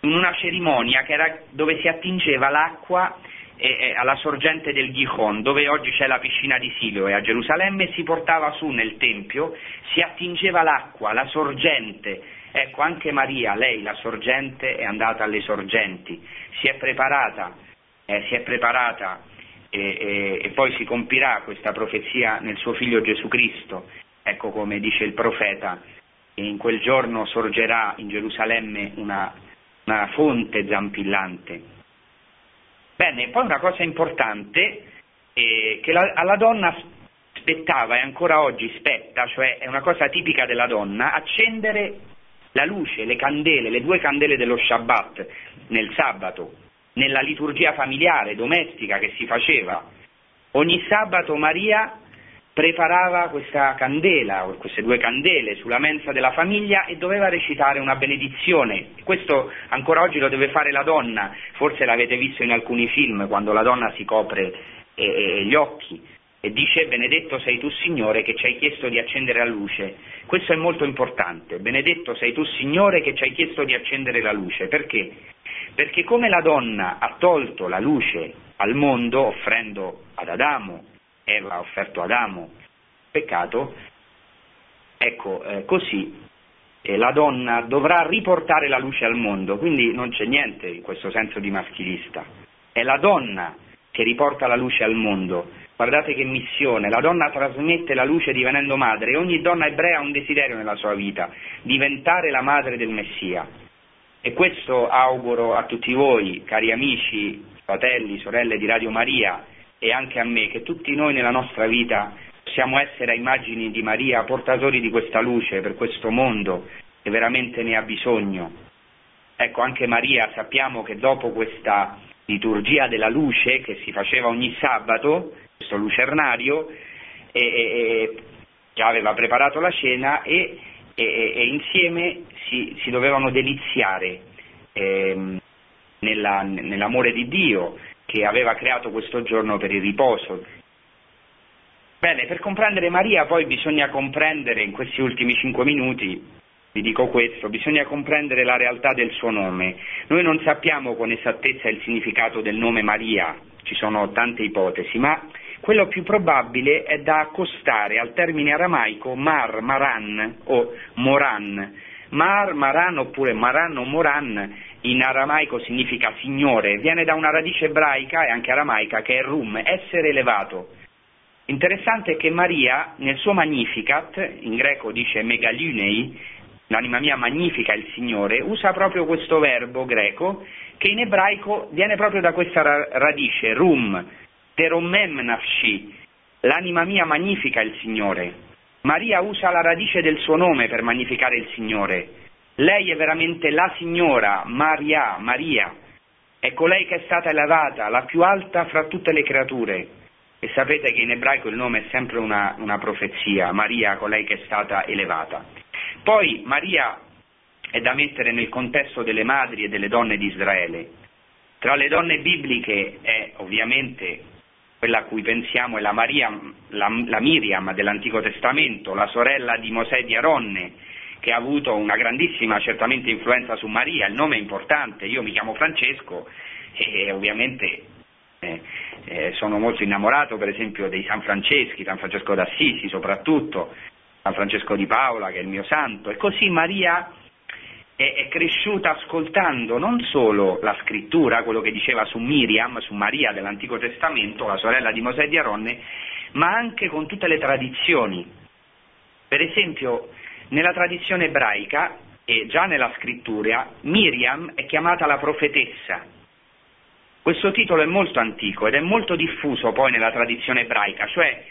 in una cerimonia era, dove si attingeva l'acqua eh, alla sorgente del Gihon, dove oggi c'è la piscina di Siloe a Gerusalemme, si portava su nel Tempio, si attingeva l'acqua, la sorgente. Ecco, anche Maria, lei, la sorgente, è andata alle sorgenti, si è preparata eh, si è preparata e, e, e, poi si compirà questa profezia nel suo figlio Gesù Cristo. Ecco come dice il profeta, in quel giorno sorgerà in Gerusalemme una, una fonte zampillante. Bene, poi una cosa importante eh, che la, alla donna spettava e ancora oggi spetta, cioè è una cosa tipica della donna, accendere la luce, le candele, le due candele dello Shabbat nel sabato, nella liturgia familiare, domestica che si faceva. Ogni sabato Maria preparava questa candela, o queste due candele, sulla mensa della famiglia e doveva recitare una benedizione. Questo ancora oggi lo deve fare la donna, forse l'avete visto in alcuni film, quando la donna si copre eh, eh gli occhi e dice benedetto sei tu Signore che ci hai chiesto di accendere la luce. Questo è molto importante, benedetto sei tu Signore che ci hai chiesto di accendere la luce. Perché? Perché come la donna ha tolto la luce al mondo offrendo ad Adamo, Eva ha offerto ad Adamo peccato, ecco, eh, così eh, la donna dovrà riportare la luce al mondo, quindi non c'è niente in questo senso di maschilista. È la donna che riporta la luce al mondo. Guardate che missione, la donna trasmette la luce divenendo madre e ogni donna ebrea ha un desiderio nella sua vita, diventare la madre del Messia. E questo auguro a tutti voi, cari amici, fratelli, sorelle di Radio Maria e anche a me, che tutti noi nella nostra vita possiamo essere a immagini di Maria, portatori di questa luce per questo mondo che veramente ne ha bisogno. Ecco, anche Maria sappiamo che dopo questa liturgia della luce che si faceva ogni sabato, questo lucernario, e, e, già aveva preparato la cena e e, insieme si, si, dovevano deliziare ehm, nella, nell'amore di Dio che aveva creato questo giorno per il riposo. Bene, per comprendere Maria poi bisogna comprendere in questi ultimi cinque minuti vi dico questo, bisogna comprendere la realtà del suo nome. Noi non sappiamo con esattezza il significato del nome Maria, ci sono tante ipotesi, ma quello più probabile è da accostare al termine aramaico Mar, Maran o Moran. Mar, Maran oppure Maran o Moran in aramaico significa signore, viene da una radice ebraica e anche aramaica che è rum, essere elevato. Interessante è che Maria nel suo Magnificat, in greco dice megalunei, l'anima mia magnifica il Signore, usa proprio questo verbo greco che in ebraico viene proprio da questa radice, rum, teromem nafshi, l'anima mia magnifica il Signore. Maria usa la radice del suo nome per magnificare il Signore. Lei è veramente la Signora, Maria, Maria. È colei che è stata elevata, la più alta fra tutte le creature. E sapete che in ebraico il nome è sempre una, una profezia, Maria, colei che è stata elevata. Poi Maria è da mettere nel contesto delle madri e delle donne di Israele. Tra le donne bibliche è ovviamente quella a cui pensiamo è la, Maria, la, la Miriam dell'Antico Testamento, la sorella di Mosè di Aronne, che ha avuto una grandissima certamente influenza su Maria, il nome è importante, io mi chiamo Francesco e ovviamente eh, eh, sono molto innamorato per esempio dei San Franceschi, San Francesco d'Assisi soprattutto, San Francesco di Paola, che è il mio santo, e così Maria è, è, cresciuta ascoltando non solo la scrittura, quello che diceva su Miriam, su Maria dell'Antico Testamento, la sorella di Mosè e di Aronne, ma anche con tutte le tradizioni. Per esempio, nella tradizione ebraica e già nella scrittura, Miriam è chiamata la profetessa. Questo titolo è molto antico ed è molto diffuso poi nella tradizione ebraica, cioè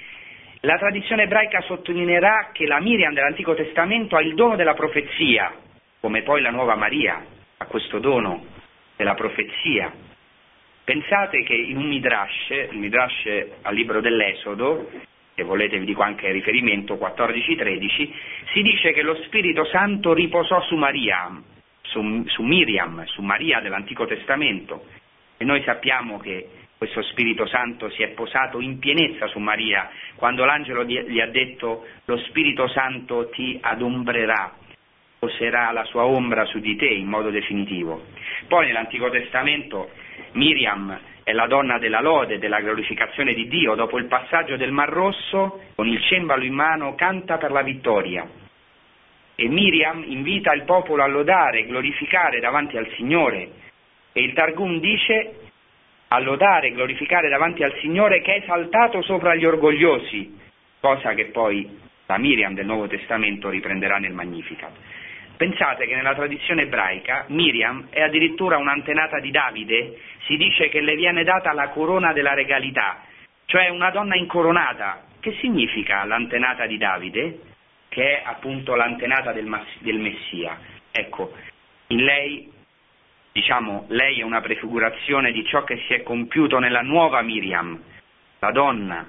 la tradizione ebraica sottolineerà che la Miriam dell'Antico Testamento ha il dono della profezia, come poi la nuova Maria ha questo dono della profezia. Pensate che in un Midrash, il Midrash al libro dell'Esodo, se volete vi dico anche riferimento 14-13, si dice che lo Spirito Santo riposò su Maria, su, su Miriam, su Maria dell'Antico Testamento, e noi sappiamo che questo Spirito Santo si è posato in pienezza su Maria quando l'angelo gli ha detto lo Spirito Santo ti adombrerà, poserà la sua ombra su di te in modo definitivo. Poi nell'Antico Testamento Miriam è la donna della lode, della glorificazione di Dio, dopo il passaggio del Mar Rosso, con il cembalo in mano, canta per la vittoria. E Miriam invita il popolo a lodare e glorificare davanti al Signore. E il Targum dice a lodare e glorificare davanti al Signore che è esaltato sopra gli orgogliosi, cosa che poi la Miriam del Nuovo Testamento riprenderà nel Magnificat. Pensate che nella tradizione ebraica Miriam è addirittura un'antenata di Davide, si dice che le viene data la corona della regalità, cioè una donna incoronata. Che significa l'antenata di Davide? Che è appunto l'antenata del, del Messia. Ecco, in lei diciamo, lei è una prefigurazione di ciò che si è compiuto nella nuova Miriam, la donna,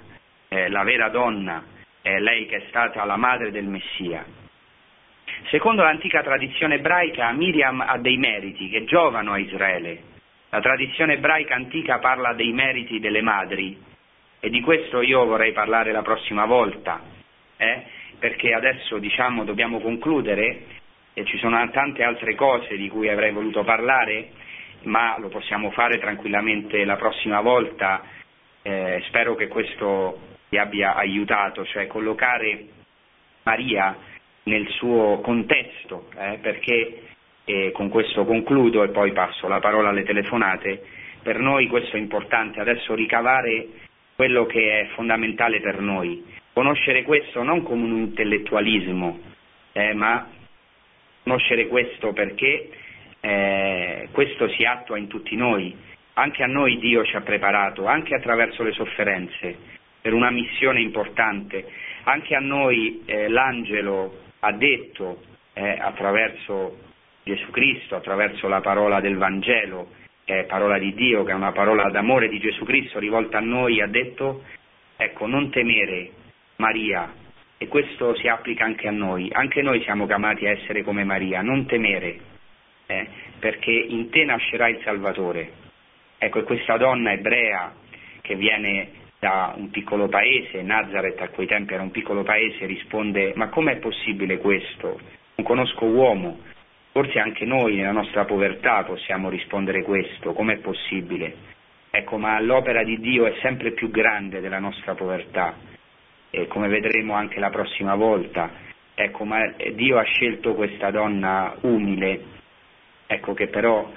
eh, la vera donna, è lei che è stata la madre del Messia. Secondo l'antica tradizione ebraica, Miriam ha dei meriti che giovano a Israele. La tradizione ebraica antica parla dei meriti delle madri e di questo io vorrei parlare la prossima volta, eh? perché adesso diciamo, dobbiamo concludere e ci sono tante altre cose di cui avrei voluto parlare, ma lo possiamo fare tranquillamente la prossima volta. Eh, spero che questo vi abbia aiutato, cioè collocare Maria nel suo contesto, eh, perché eh, con questo concludo e poi passo la parola alle telefonate. Per noi questo è importante, adesso ricavare quello che è fondamentale per noi, conoscere questo non come un intellettualismo, eh, ma conoscere questo perché eh, questo si attua in tutti noi. Anche a noi Dio ci ha preparato, anche attraverso le sofferenze, per una missione importante. Anche a noi eh, l'angelo ha detto eh, attraverso Gesù Cristo, attraverso la parola del Vangelo, che è parola di Dio, che è una parola d'amore di Gesù Cristo rivolta a noi, ha detto, ecco, non temere Maria, e questo si applica anche a noi, anche noi siamo chiamati a essere come Maria, non temere, eh, perché in te nascerà il Salvatore. Ecco, e questa donna ebrea che viene da un piccolo paese, Nazareth a quei tempi era un piccolo paese, risponde ma com'è possibile questo? non conosco uomo. Forse anche noi nella nostra povertà possiamo rispondere questo, com'è possibile? Ecco, ma l'opera di Dio è sempre più grande della nostra povertà, e come vedremo anche la prossima volta. Ecco, ma Dio ha scelto questa donna umile, ecco che però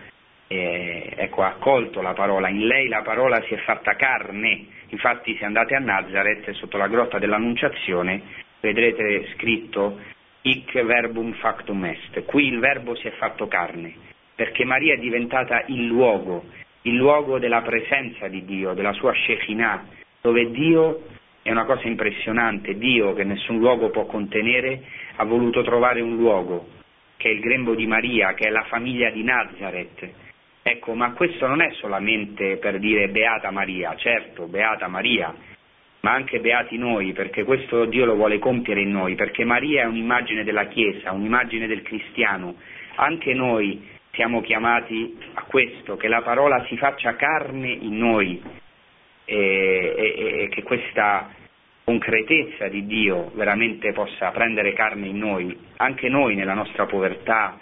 eh, ecco, ha accolto la parola, in lei la parola si è fatta carne, infatti se andate a Nazareth sotto la grotta dell'Annunciazione vedrete scritto hic verbum factum est, qui il verbo si è fatto carne, perché Maria è diventata il luogo, il luogo della presenza di Dio, della sua Shekinah, dove Dio è una cosa impressionante, Dio che nessun luogo può contenere ha voluto trovare un luogo, che è il grembo di Maria, che è la famiglia di Nazareth. Ecco, ma questo non è solamente per dire beata Maria, certo, beata Maria, ma anche beati noi, perché questo Dio lo vuole compiere in noi, perché Maria è un'immagine della Chiesa, un'immagine del cristiano. Anche noi siamo chiamati a questo, che la parola si faccia carne in noi e, e, e che questa concretezza di Dio veramente possa prendere carne in noi, anche noi nella nostra povertà,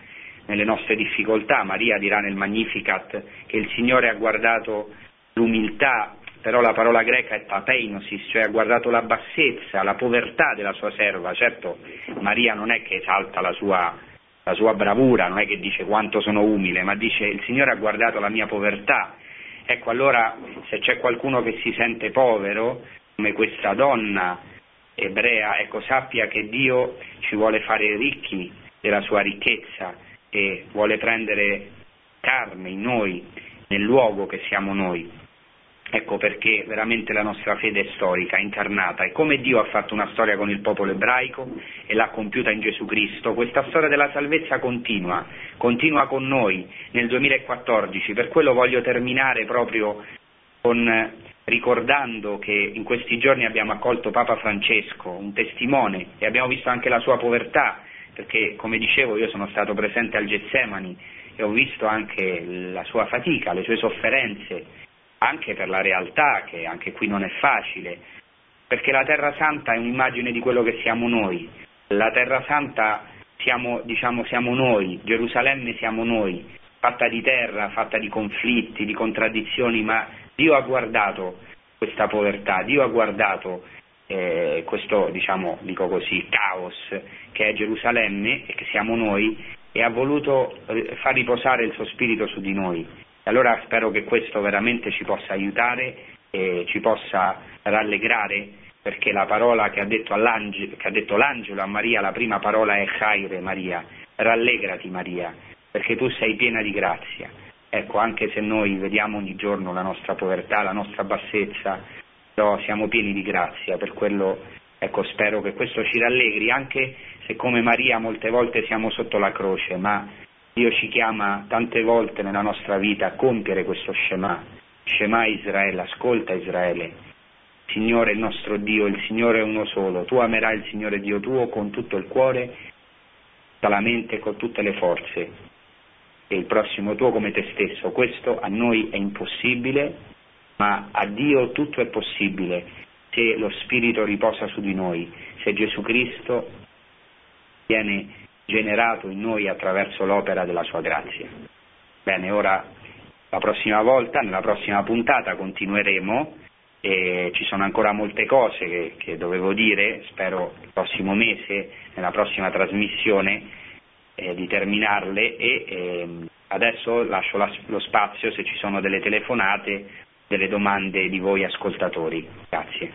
nelle nostre difficoltà. Maria dirà nel Magnificat che il Signore ha guardato l'umiltà, però la parola greca è tapeinosis, cioè ha guardato la bassezza, la povertà della sua serva. Certo, Maria non è che esalta la sua, la sua bravura, non è che dice quanto sono umile, ma dice il Signore ha guardato la mia povertà. Ecco, allora se c'è qualcuno che si sente povero, come questa donna ebrea, ecco, sappia che Dio ci vuole fare ricchi della sua ricchezza e vuole prendere carne in noi, nel luogo che siamo noi. Ecco perché veramente la nostra fede è storica, incarnata e come Dio ha fatto una storia con il popolo ebraico e l'ha compiuta in Gesù Cristo, questa storia della salvezza continua, continua con noi nel 2014, per quello voglio terminare proprio con, ricordando che in questi giorni abbiamo accolto Papa Francesco, un testimone, e abbiamo visto anche la sua povertà, perché come dicevo io sono stato presente al Getsemani e ho visto anche la sua fatica, le sue sofferenze, anche per la realtà che anche qui non è facile, perché la Terra Santa è un'immagine di quello che siamo noi, la Terra Santa siamo, diciamo, siamo noi, Gerusalemme siamo noi, fatta di terra, fatta di conflitti, di contraddizioni, ma Dio ha guardato questa povertà, Dio ha guardato eh, questo, diciamo, dico così, caos che è Gerusalemme e che siamo noi e ha voluto eh, far riposare il suo spirito su di noi. Allora spero che questo veramente ci possa aiutare e ci possa rallegrare perché la parola che ha detto, che ha detto l'angelo a Maria, la prima parola è Chaire Maria, rallegrati Maria, perché tu sei piena di grazia. Ecco, anche se noi vediamo ogni giorno la nostra povertà, la nostra bassezza, però siamo pieni di grazia, per quello ecco, spero che questo ci rallegri, anche se come Maria molte volte siamo sotto la croce, ma Dio ci chiama tante volte nella nostra vita a compiere questo Shema, Shema Israele, ascolta Israele, Signore il nostro Dio, il Signore è uno solo, tu amerai il Signore Dio tuo con tutto il cuore, tutta la mente con tutte le forze, e il prossimo tuo come te stesso. Questo a noi è impossibile, ma a Dio tutto è possibile se lo Spirito riposa su di noi, se Gesù Cristo viene generato in noi attraverso l'opera della sua grazia. Bene, ora la prossima volta, nella prossima puntata continueremo e ci sono ancora molte cose che, che dovevo dire, spero il prossimo mese, nella prossima trasmissione, eh, di terminarle e eh, adesso lascio la, lo spazio se ci sono delle telefonate delle domande di voi ascoltatori. Grazie.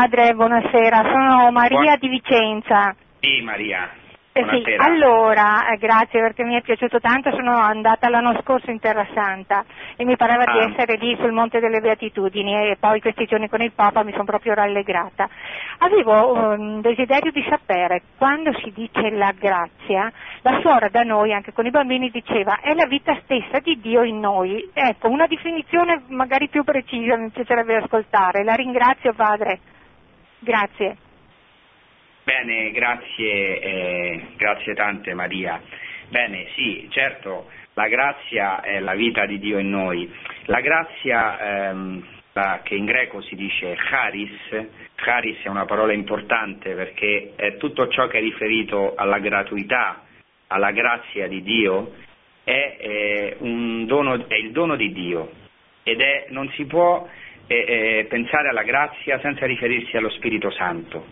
Padre, buonasera. Sono Maria Buon... di Vicenza. Sì, Maria. Eh sì, allora, eh, grazie perché mi è piaciuto tanto, sono andata l'anno scorso in Terra Santa e mi pareva ah. di essere lì sul Monte delle Beatitudini e poi questi giorni con il Papa mi sono proprio rallegrata. Avevo un desiderio di sapere, quando si dice la grazia, la suora da noi, anche con i bambini, diceva è la vita stessa di Dio in noi. Ecco, una definizione magari più precisa mi piacerebbe ascoltare. La ringrazio Padre. Grazie. Bene, grazie, eh, grazie tante Maria. Bene, sì, certo, la grazia è la vita di Dio in noi. La grazia, ehm, la, che in greco si dice charis, charis è una parola importante perché è tutto ciò che è riferito alla gratuità, alla grazia di Dio, è, è, dono, è il dono di Dio ed è, non si può eh, pensare alla grazia senza riferirsi allo Spirito Santo.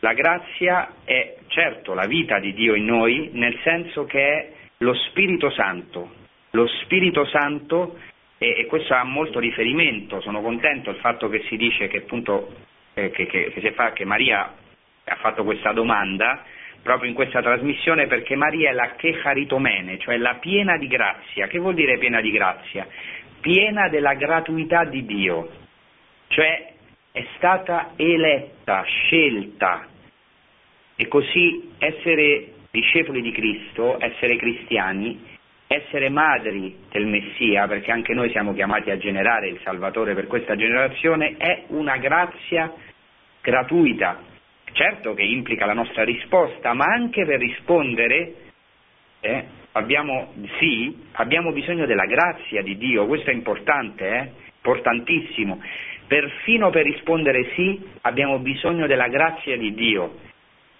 La grazia è certo la vita di Dio in noi, nel senso che è lo Spirito Santo. Lo Spirito Santo, e, e questo ha molto riferimento, sono contento del fatto che si dice che appunto eh, che, che, che, fa, che Maria ha fatto questa domanda proprio in questa trasmissione perché Maria è la Checharitomene, cioè la piena di grazia. Che vuol dire piena di grazia? Piena della gratuità di Dio, cioè è stata eletta, scelta, e così essere discepoli di Cristo, essere cristiani, essere madri del Messia, perché anche noi siamo chiamati a generare il Salvatore per questa generazione, è una grazia gratuita. Certo che implica la nostra risposta, ma anche per rispondere eh, abbiamo, sì, abbiamo bisogno della grazia di Dio, questo è importante, eh, importantissimo. Perfino per rispondere sì abbiamo bisogno della grazia di Dio.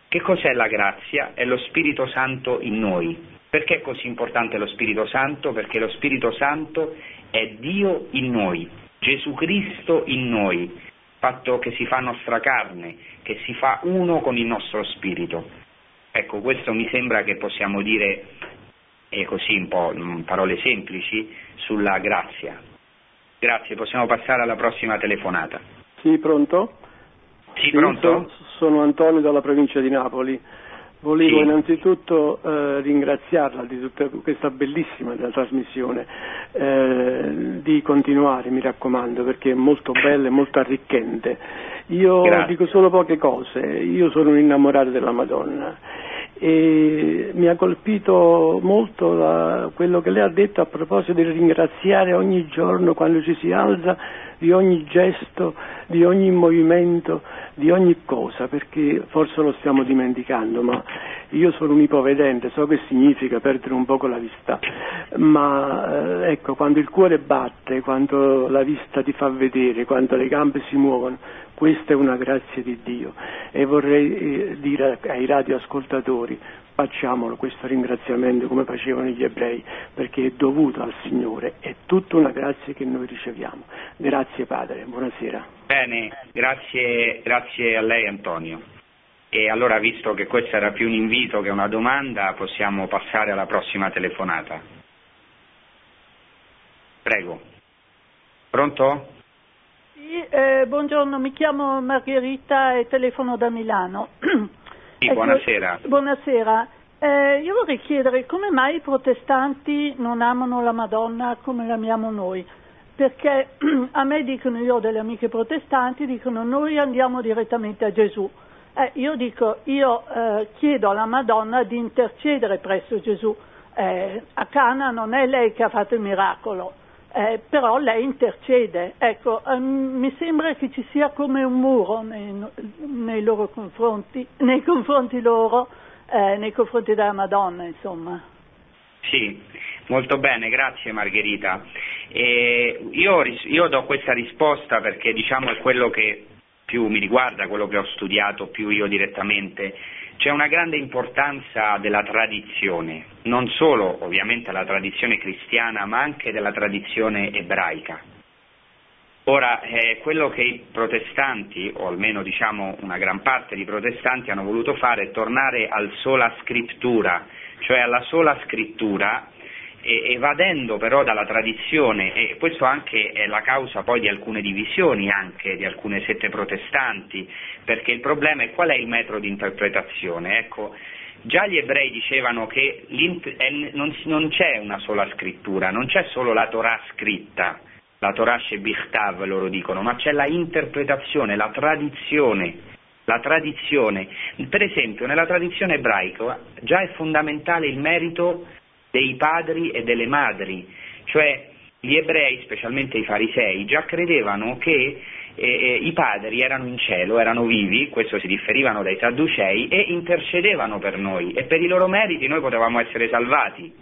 Che cos'è la grazia? È lo Spirito Santo in noi. Perché è così importante lo Spirito Santo? Perché lo Spirito Santo è Dio in noi, Gesù Cristo in noi, fatto che si fa nostra carne, che si fa uno con il nostro spirito. Ecco, questo mi sembra che possiamo dire, e così un po' in parole semplici, sulla grazia. Grazie, possiamo passare alla prossima telefonata. Sì, pronto? Sì, pronto? Sono Antonio dalla provincia di Napoli. Volevo sì. innanzitutto eh, ringraziarla di tutta questa bellissima trasmissione, eh, di continuare mi raccomando perché è molto bella e molto arricchente. Io Grazie. dico solo poche cose, io sono un innamorato della Madonna e mi ha colpito molto la, quello che lei ha detto a proposito di ringraziare ogni giorno quando ci si alza di ogni gesto, di ogni movimento, di ogni cosa, perché forse lo stiamo dimenticando, ma io sono un ipovedente, so che significa perdere un poco la vista, ma eh, ecco, quando il cuore batte, quando la vista ti fa vedere, quando le gambe si muovono, questa è una grazia di Dio. E vorrei eh, dire ai radioascoltatori facciamolo questo ringraziamento come facevano gli ebrei perché è dovuto al Signore, è tutta una grazia che noi riceviamo. Grazie Padre, buonasera. Bene, grazie, grazie a lei Antonio. E allora visto che questo era più un invito che una domanda, possiamo passare alla prossima telefonata. Prego. Pronto? eh, buongiorno, mi chiamo Margherita e telefono da Milano. *clears throat* Sì, ecco, buonasera. Buonasera. Eh, io vorrei chiedere come mai i protestanti non amano la Madonna come l'amiamo noi? Perché *clears throat* a me dicono, io ho delle amiche protestanti, dicono noi andiamo direttamente a Gesù. Eh, io dico, io eh, chiedo alla Madonna di intercedere presso Gesù. Eh, a Cana non è lei che ha fatto il miracolo, eh, però lei intercede. Ecco, eh, mi sembra che ci sia come un muro nei, nei loro confronti, nei confronti loro, eh, nei confronti della Madonna, insomma. Sì, molto bene, grazie Margherita. Io, io, do questa risposta perché diciamo è quello che più mi riguarda, quello che ho studiato più io direttamente c'è una grande importanza della tradizione, non solo ovviamente la tradizione cristiana, ma anche della tradizione ebraica. Ora, eh, quello che i protestanti, o almeno diciamo una gran parte di protestanti, hanno voluto fare è tornare al sola scrittura, cioè alla sola scrittura evadendo però dalla tradizione, e questo anche è la causa poi di alcune divisioni anche di alcune sette protestanti, perché il problema è qual è il metro di interpretazione. Ecco, già gli ebrei dicevano che non, non, c'è una sola scrittura, non c'è solo la Torah scritta, la Torah Shebichtav loro dicono, ma c'è la interpretazione, la tradizione. La tradizione, per esempio nella tradizione ebraica già è fondamentale il merito dei padri e delle madri, cioè gli ebrei, specialmente i farisei, già credevano che eh, i padri erano in cielo, erano vivi, questo si differivano dai sadducei, e intercedevano per noi e per i loro meriti noi potevamo essere salvati.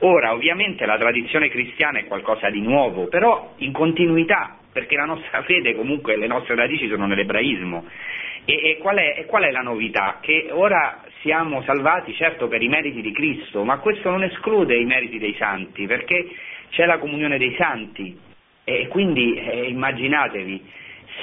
Ora, ovviamente la tradizione cristiana è qualcosa di nuovo, però in continuità, perché la nostra *laughs* fede comunque, le nostre radici sono nell'ebraismo. E, e, qual è, e qual è la novità? Che ora siamo salvati certo per i meriti di Cristo, ma questo non esclude i meriti dei santi, perché c'è la comunione dei santi e quindi eh, immaginatevi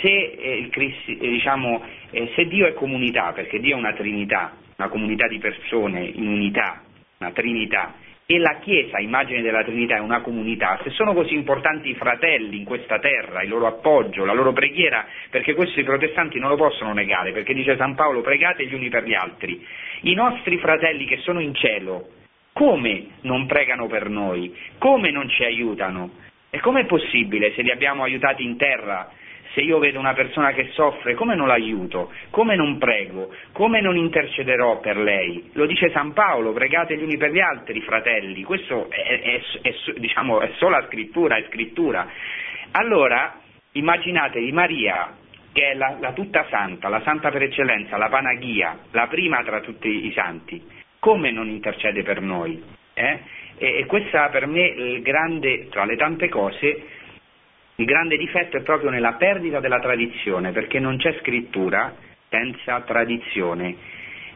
se, eh, Cristi, eh, diciamo, eh, se, Dio è comunità, perché Dio è una trinità, una comunità di persone in unità, una trinità, e la Chiesa, immagine della Trinità, è una comunità, se sono così importanti i fratelli in questa terra, il loro appoggio, la loro preghiera, perché questo i protestanti non lo possono negare, perché dice San Paolo pregate gli uni per gli altri, i nostri fratelli che sono in cielo, come non pregano per noi? Come non ci aiutano? E com'è possibile se li abbiamo aiutati in terra? Se io vedo una persona che soffre, come non l'aiuto? Come non prego? Come non intercederò per lei? Lo dice San Paolo, pregate gli uni per gli altri, fratelli. Questo è, è, è, diciamo, è sola scrittura, è scrittura. Allora, immaginatevi Maria, che è la, la tutta santa, la santa per eccellenza, la panaghia, la prima tra tutti i santi come non intercede per noi? Eh? E, e questa per me, il grande, tra le tante cose, il grande difetto è proprio nella perdita della tradizione, perché non c'è scrittura senza tradizione.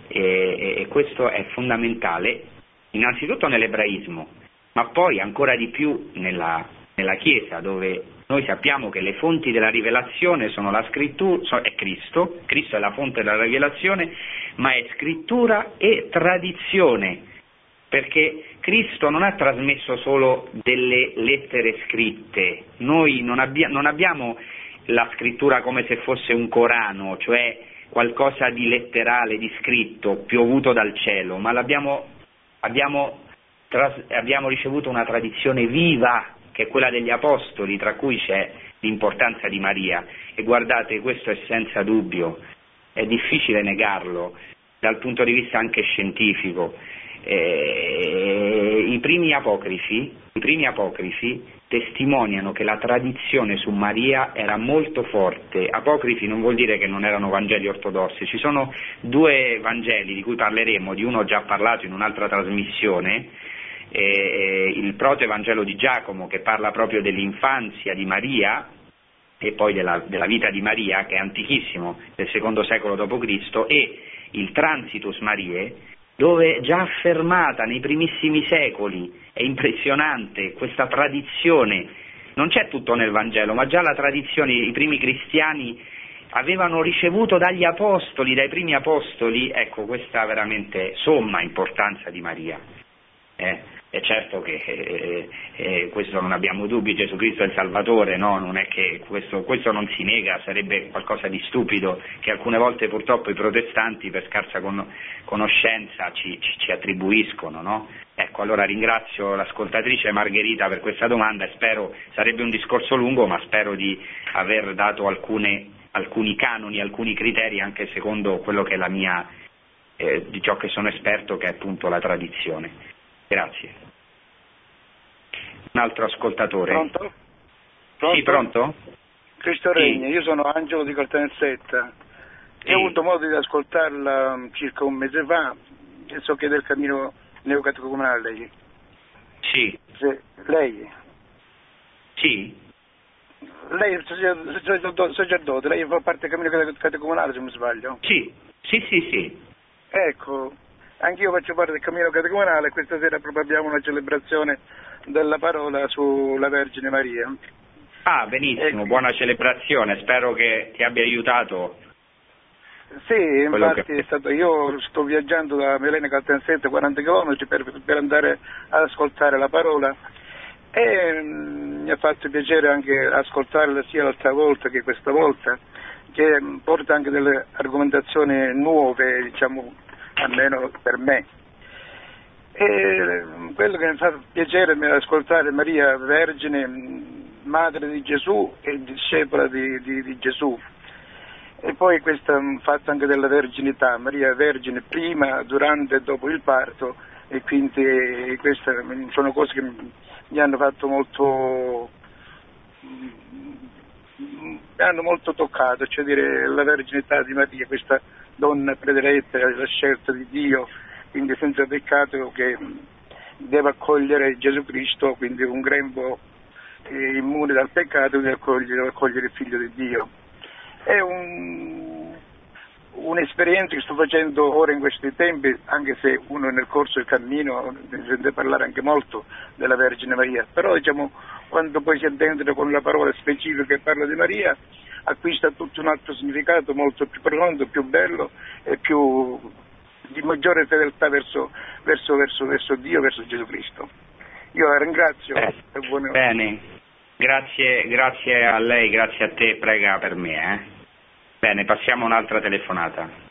E, e questo è fondamentale innanzitutto nell'ebraismo, ma poi ancora di più nella, nella Chiesa, dove noi sappiamo che le fonti della rivelazione sono la scrittura, è Cristo, Cristo è la fonte della rivelazione, ma è scrittura e tradizione, perché Cristo non ha trasmesso solo delle lettere scritte, noi non, abbia, non abbiamo la scrittura come se fosse un Corano, cioè qualcosa di letterale, di scritto, piovuto dal cielo, ma abbiamo, abbiamo, abbiamo ricevuto una tradizione viva che è quella degli Apostoli, tra cui c'è l'importanza di Maria. E guardate, questo è senza dubbio, è difficile negarlo dal punto di vista anche scientifico. Eh, i, primi apocrifi, I primi apocrifi testimoniano che la tradizione su Maria era molto forte. Apocrifi non vuol dire che non erano Vangeli ortodossi, ci sono due Vangeli di cui parleremo, di uno ho già parlato in un'altra trasmissione, eh, il proto-evangelo di Giacomo che parla proprio dell'infanzia di Maria e poi della, della vita di Maria, che è antichissimo, del secondo secolo d.C., e il Transitus Mariae, dove già affermata nei primissimi secoli, è impressionante questa tradizione, non c'è tutto nel Vangelo, ma già la tradizione, i primi cristiani avevano ricevuto dagli apostoli, dai primi apostoli, ecco questa veramente somma importanza di Maria. Eh. È certo che eh, eh, questo non abbiamo dubbi, Gesù Cristo è il Salvatore, no? questo, questo, non si nega, sarebbe qualcosa di stupido che alcune volte purtroppo i protestanti per scarsa con, conoscenza ci, ci, ci attribuiscono. No? Ecco, allora ringrazio l'ascoltatrice Margherita per questa domanda e spero, sarebbe un discorso lungo, ma spero di aver dato alcune, alcuni canoni, alcuni criteri anche secondo quello che è la mia, eh, di ciò che sono esperto, che è appunto la tradizione. Grazie. Un altro ascoltatore. Pronto? pronto? Sì, pronto? Cristo Regna, io sono Angelo di Cortanzetta sì. ho avuto modo di ascoltarla um, circa un mese fa e so che è del cammino neocatecomunale lei. Sì. Se, lei? Sì. Lei è sacerdote, lei fa parte del cammino catecomunale se non mi sbaglio? Sì, sì, sì, sì. Ecco, Anch'io faccio parte del Cammino Catecomunale e questa sera proprio abbiamo una celebrazione della parola sulla Vergine Maria. Ah, benissimo, e... buona celebrazione, spero che ti abbia aiutato. Sì, infatti che... stato, io sto viaggiando da Melena Caltanzetta 40 km per, per, andare ad ascoltare la parola e mh, mm, mi ha fatto piacere anche ascoltarla sia l'altra volta che questa volta, che porta anche delle argomentazioni nuove, diciamo, almeno per me. E quello che mi fa piacere è ascoltare Maria Vergine, madre di Gesù e discepola di, di, di Gesù. E poi questo fatto anche della verginità, Maria Vergine prima, durante e dopo il parto, e quindi queste sono cose che mi hanno fatto molto mi hanno molto toccato, cioè dire la verginità di Maria, questa donna prediletta, la scelta di Dio, quindi senza peccato che deve accogliere Gesù Cristo, quindi un grembo immune dal peccato, deve accogliere, accogliere il figlio di Dio. È un, un'esperienza che sto facendo ora in questi tempi, anche se uno nel corso del cammino sente parlare anche molto della Vergine Maria, però diciamo quando poi si addentra con la parola specifica che parla di Maria, acquista tutto un altro significato molto più profondo, più bello e più di maggiore fedeltà verso, verso, verso, verso Dio, verso Gesù Cristo. Io la ringrazio. Eh, buone... Bene, grazie, grazie a lei, grazie a te, prega per me. Eh. Bene, passiamo a un'altra telefonata.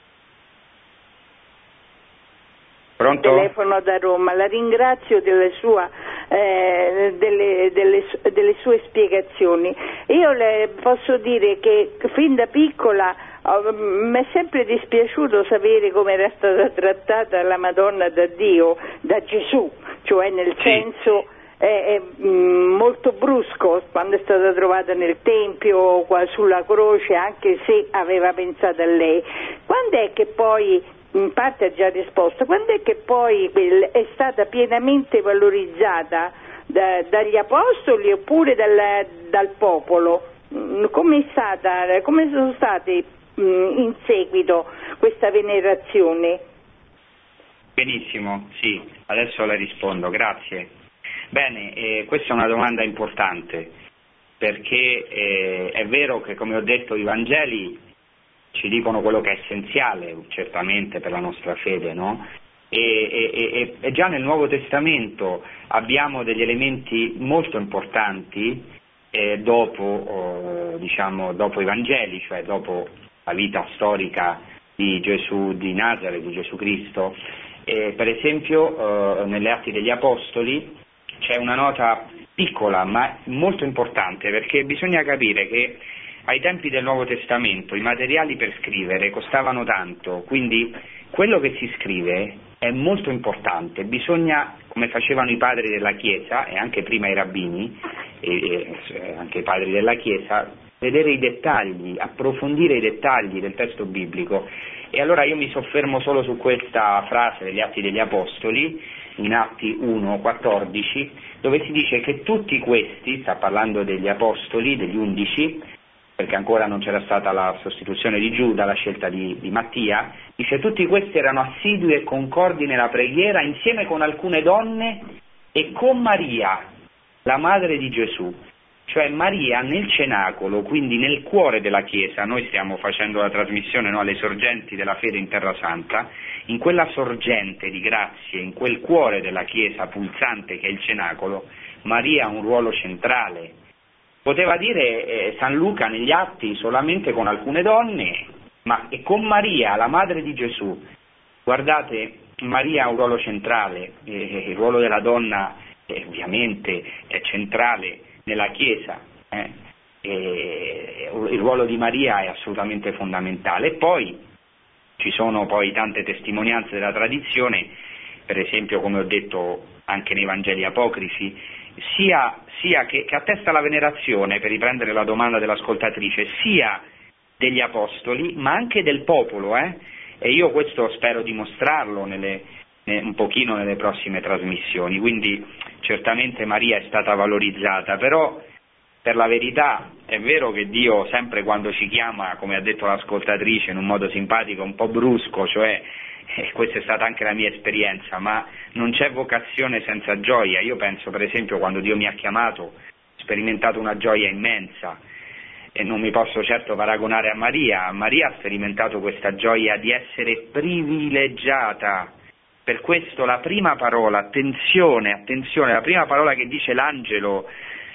Pronto? Telefono da Roma, la ringrazio delle, sua, eh, delle, delle, delle sue spiegazioni. Io le posso dire che fin da piccola oh, mi è sempre dispiaciuto sapere come era stata trattata la Madonna da Dio, da Gesù, cioè nel sì. senso è, è, molto brusco quando è stata trovata nel Tempio sulla croce, anche se aveva pensato a lei. Quando è che poi in parte ha già risposto, quando è che poi è stata pienamente valorizzata da, dagli apostoli oppure dal, dal popolo? Mm, come, stata, come sono state mm, in seguito questa venerazione? Benissimo, sì, adesso le rispondo, grazie. Bene, eh, questa è una domanda importante perché eh, è vero che come ho detto i Vangeli ci dicono quello che è essenziale certamente per la nostra fede, no? E, e, e, già nel Nuovo Testamento abbiamo degli elementi molto importanti eh, dopo, eh, diciamo, dopo, i Vangeli, cioè dopo la vita storica di Gesù di Nazareth, di Gesù Cristo. Eh, per esempio eh, nelle Atti degli Apostoli c'è una nota piccola ma molto importante perché bisogna capire che ai tempi del Nuovo Testamento i materiali per scrivere costavano tanto, quindi quello che si scrive è molto importante, bisogna, come facevano i padri della Chiesa e anche prima i rabbini, e, e anche i padri della Chiesa, vedere i dettagli, approfondire i dettagli del testo biblico. E allora io mi soffermo solo su questa frase degli Atti degli Apostoli, in Atti 1,14, dove si dice che tutti questi, sta parlando degli Apostoli, degli undici, perché ancora non c'era stata la sostituzione di Giuda, la scelta di, di Mattia, dice tutti questi erano assidui e concordi nella preghiera insieme con alcune donne e con Maria, la madre di Gesù, cioè Maria nel cenacolo, quindi nel cuore della Chiesa, noi stiamo facendo la trasmissione no, alle sorgenti della fede in Terra Santa, in quella sorgente di grazie, in quel cuore della Chiesa pulsante che è il cenacolo, Maria ha un ruolo centrale, Poteva dire eh, San Luca negli atti solamente con alcune donne, ma e con Maria, la madre di Gesù. Guardate, Maria ha un ruolo centrale, eh, il ruolo della donna eh, ovviamente è centrale nella Chiesa, eh. il ruolo di Maria è assolutamente fondamentale. E poi ci sono poi tante testimonianze della tradizione, per esempio come ho detto anche nei Vangeli apocrifi, sia, sia che, che, attesta la venerazione, per riprendere la domanda dell'ascoltatrice, sia degli apostoli, ma anche del popolo, eh? e io questo spero dimostrarlo nelle, un pochino nelle prossime trasmissioni, quindi certamente Maria è stata valorizzata, però per la verità è vero che Dio sempre quando ci chiama, come ha detto l'ascoltatrice, in un modo simpatico, un po' brusco, cioè e questa è stata anche la mia esperienza, ma non c'è vocazione senza gioia. Io penso per esempio quando Dio mi ha chiamato ho sperimentato una gioia immensa e non mi posso certo paragonare a Maria. Maria ha sperimentato questa gioia di essere privilegiata. Per questo la prima parola, attenzione, attenzione, la prima parola che dice l'angelo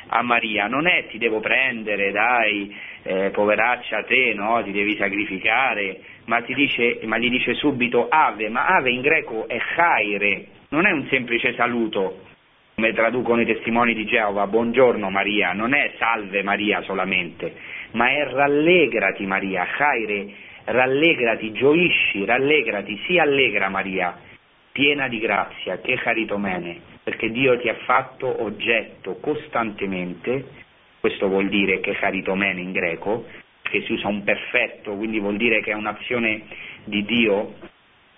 a Maria non è ti devo prendere, dai, eh, poveraccia te, no? ti devi sacrificare, ma, dice, ma gli dice subito ave, ma ave in greco è chaire, non è un semplice saluto, come traducono i testimoni di Geova, buongiorno Maria, non è salve Maria solamente, ma è rallegrati Maria, chaire, rallegrati, gioisci, rallegrati, si allegra Maria, piena di grazia, che caritomene, perché Dio ti ha fatto oggetto costantemente questo vuol dire che caritomene in greco, che si usa un perfetto, quindi vuol dire che è un'azione di Dio,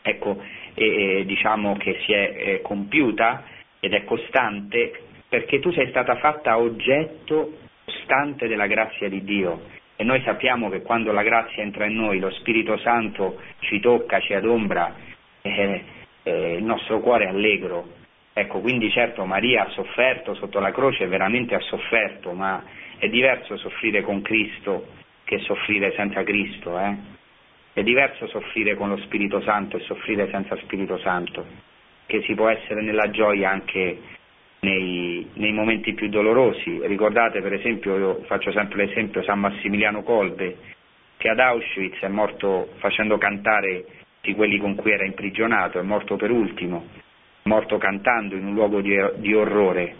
ecco, e, e, diciamo che si è è compiuta ed è costante, perché tu sei stata fatta oggetto costante della grazia di Dio. E noi sappiamo che quando la grazia entra in noi, lo Spirito Santo ci tocca, ci adombra, eh, eh, il nostro cuore è allegro, Ecco, quindi certo Maria ha sofferto sotto la croce, veramente ha sofferto, ma è diverso soffrire con Cristo che soffrire senza Cristo, eh? È diverso soffrire con lo Spirito Santo e soffrire senza Spirito Santo, che si può essere nella gioia anche nei, nei momenti più dolorosi. Ricordate per esempio, io faccio sempre l'esempio, San Massimiliano Kolbe, che ad Auschwitz è morto facendo cantare di quelli con cui era imprigionato, è morto per ultimo morto cantando in un luogo di, di orrore.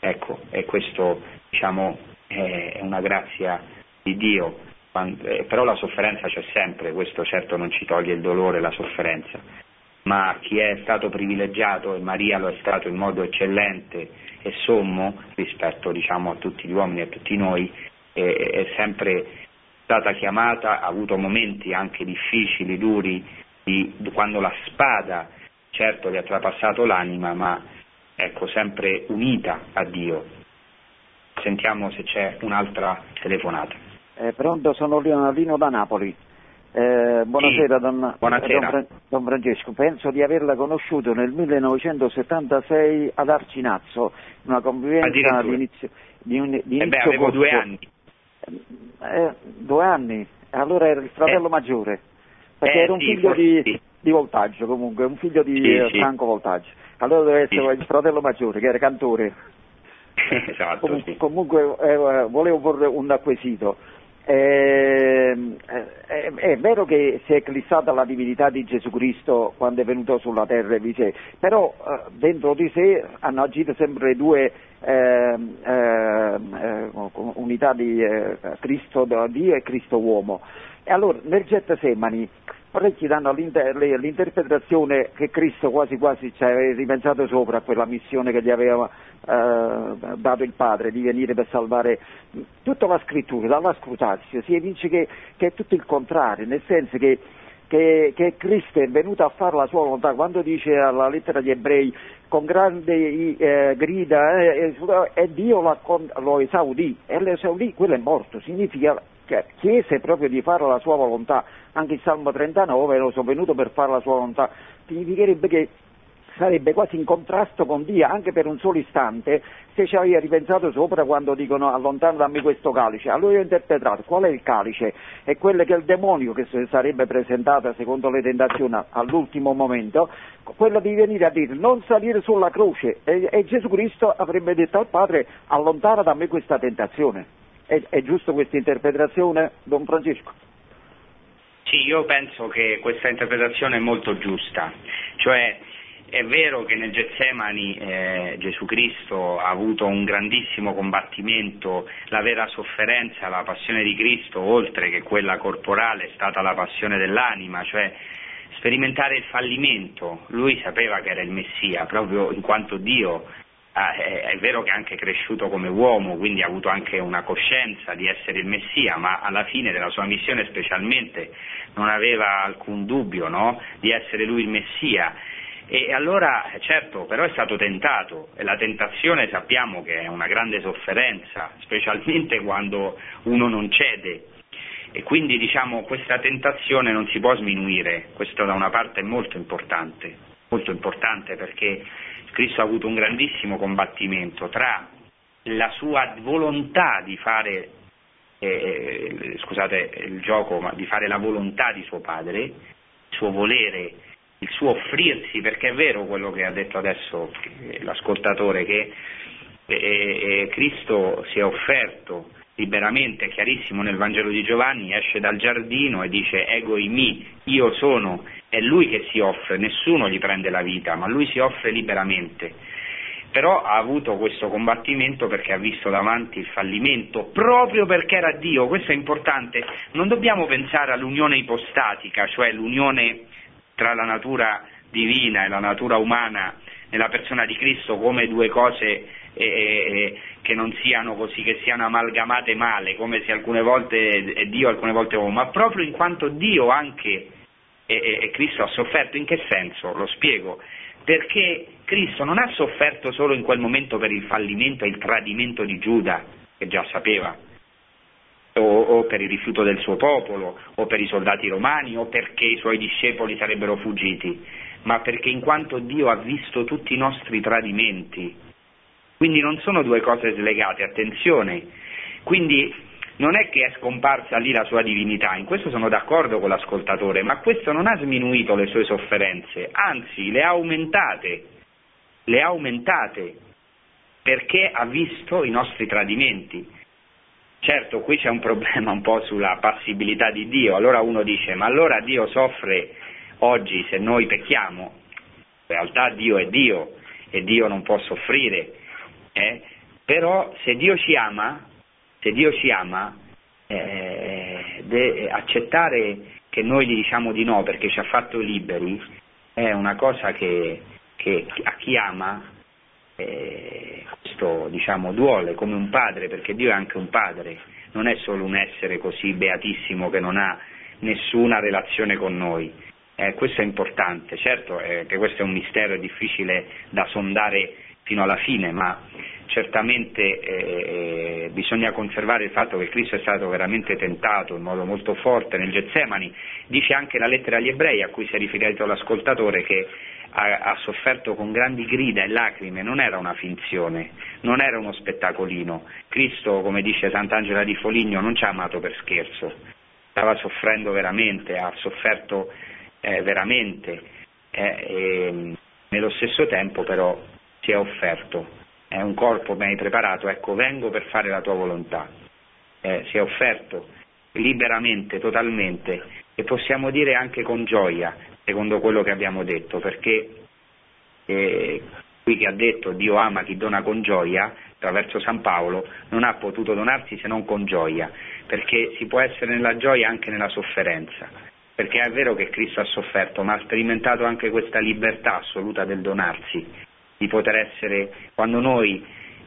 Ecco, e questo diciamo, è una grazia di Dio, eh, però la sofferenza c'è sempre, questo certo non ci toglie il dolore, la sofferenza, ma chi è stato privilegiato, e Maria lo è stato in modo eccellente e sommo rispetto diciamo, a tutti gli uomini e a tutti noi, è, è sempre stata chiamata, ha avuto momenti anche difficili, duri, di, quando la spada certo gli ha trapassato l'anima, ma ecco, sempre unita a Dio. Sentiamo se c'è un'altra telefonata. Eh, pronto, sono Lino da Napoli. Eh, buonasera, sì, don, buonasera. Don, don, Francesco. Penso di averla conosciuto nel 1976 ad Arcinazzo, una convivenza di inizio, di un, di inizio eh beh, avevo corso. due anni. Eh, due anni? Allora era il fratello eh. maggiore, perché eh, era un sì, figlio di, sì di Voltaggio comunque, un figlio di sì, eh. Franco Voltaggio. Allora deve essere il fratello maggiore che era cantore. *laughs* esatto, Com-. Comunque eh, volevo porre un acquisito. Eh, eh, è vero che si è eclissata la divinità di Gesù Cristo quando è venuto sulla terra e sé, però eh, dentro di sé hanno agito sempre due ehm, ehm, eh, unità di eh, Cristo Dio e Cristo uomo. E allora nel Getsemani parecchi danno l'inter- l'interpretazione che Cristo quasi quasi ci aveva ripensato sopra a quella missione che gli aveva eh, dato il Padre di venire per salvare tutta la scrittura, dalla scrutazio, si evince che, che, è tutto il contrario, nel senso che, che, che, Cristo è venuto a fare la sua volontà, quando dice alla lettera agli ebrei con grandi eh, grida eh, e Dio lo esaudì, e lo esaudì, quello è morto, significa chiese proprio di fare la sua volontà anche il Salmo 39 lo sono venuto per fare la sua volontà, significherebbe che sarebbe quasi in contrasto con Dio anche per un solo istante se ci aveva ripensato sopra quando dicono allontana da me questo calice. Allora io ho interpretato qual è il calice? È quello che il demonio che sarebbe presentato secondo le tentazioni all'ultimo momento, quello di venire a dire non salire sulla croce e, e Gesù Cristo avrebbe detto al Padre allontana da me questa tentazione. È, è giusto questa interpretazione, Don Francesco? Sì, io penso che questa interpretazione è molto giusta, cioè è vero che nel Getsemani eh, Gesù Cristo ha avuto un grandissimo combattimento, la vera sofferenza, la passione di Cristo, oltre che quella corporale, è stata la passione dell'anima, cioè sperimentare il fallimento. Lui sapeva che era il Messia, proprio in quanto Dio è, è, vero che è anche cresciuto come uomo, quindi ha avuto anche una coscienza di essere il Messia, ma alla fine della sua missione specialmente non aveva alcun dubbio no? di essere lui il Messia. E allora, certo, però è stato tentato e la tentazione sappiamo che è una grande sofferenza, specialmente quando uno non cede. E quindi diciamo questa tentazione non si può sminuire, questo da una parte è molto importante, molto importante perché Cristo ha avuto un grandissimo combattimento tra la sua volontà di fare, eh, eh, scusate il gioco, ma di fare la volontà di suo padre, il suo volere, il suo offrirsi, perché è vero quello che ha detto adesso l'ascoltatore, che eh, eh, Cristo si è offerto liberamente, è chiarissimo nel Vangelo di Giovanni, esce dal giardino e dice ego in mi, io sono, è lui che si offre, nessuno gli prende la vita, ma lui si offre liberamente. Però ha avuto questo combattimento perché ha visto davanti il fallimento, proprio perché era Dio, questo è importante, non dobbiamo pensare all'unione ipostatica, cioè l'unione tra la natura divina e la natura umana nella persona di Cristo come due cose eh, eh, che non siano così, che siano amalgamate male, come se alcune volte è Dio, alcune volte è uomo, ma proprio in quanto Dio anche e, e Cristo ha sofferto, in che senso? Lo spiego. Perché Cristo non ha sofferto solo in quel momento per il fallimento e il tradimento di Giuda, che già sapeva, o, o, per il rifiuto del suo popolo, o per i soldati romani, o perché i suoi discepoli sarebbero fuggiti, ma perché in quanto Dio ha visto tutti i nostri tradimenti. Quindi non sono due cose slegate, attenzione. Quindi non è che è scomparsa lì la sua divinità, in questo sono d'accordo con l'ascoltatore, ma questo non ha sminuito le sue sofferenze, anzi le ha aumentate, le ha aumentate, perché ha visto i nostri tradimenti. Certo, qui c'è un problema un po' sulla passibilità di Dio, allora uno dice, ma allora Dio soffre oggi se noi pecchiamo, in realtà Dio è Dio e Dio non può soffrire, eh? però se Dio ci ama, se Dio ci ama, eh, de- accettare che noi gli diciamo di no perché ci ha fatto liberi è una cosa che, che a chi ama eh, questo diciamo duole come un padre perché Dio è anche un padre, non è solo un essere così beatissimo che non ha nessuna relazione con noi. Eh, questo è importante, certo eh, che questo è un mistero, difficile da sondare fino alla fine, ma certamente eh, eh, bisogna conservare il fatto che Cristo è stato veramente tentato in modo molto forte nel Getsemani, dice anche la lettera agli ebrei a cui si è riferito l'ascoltatore che ha, ha, sofferto con grandi grida e lacrime, non era una finzione, non era uno spettacolino. Cristo, come dice Sant'Angela di Foligno, non ci ha amato per scherzo, stava soffrendo veramente, ha sofferto eh, veramente, eh, e, nello stesso tempo però si è offerto, è un corpo ben preparato, ecco vengo per fare la tua volontà, eh, si è offerto liberamente, totalmente e possiamo dire anche con gioia, secondo quello che abbiamo detto, perché eh, qui che ha detto Dio ama chi dona con gioia, attraverso San Paolo, non ha potuto donarsi se non con gioia, perché si può essere nella gioia anche nella sofferenza. Perché è vero che Cristo ha sofferto, ma ha sperimentato anche questa libertà assoluta del donarsi, di poter essere, quando noi,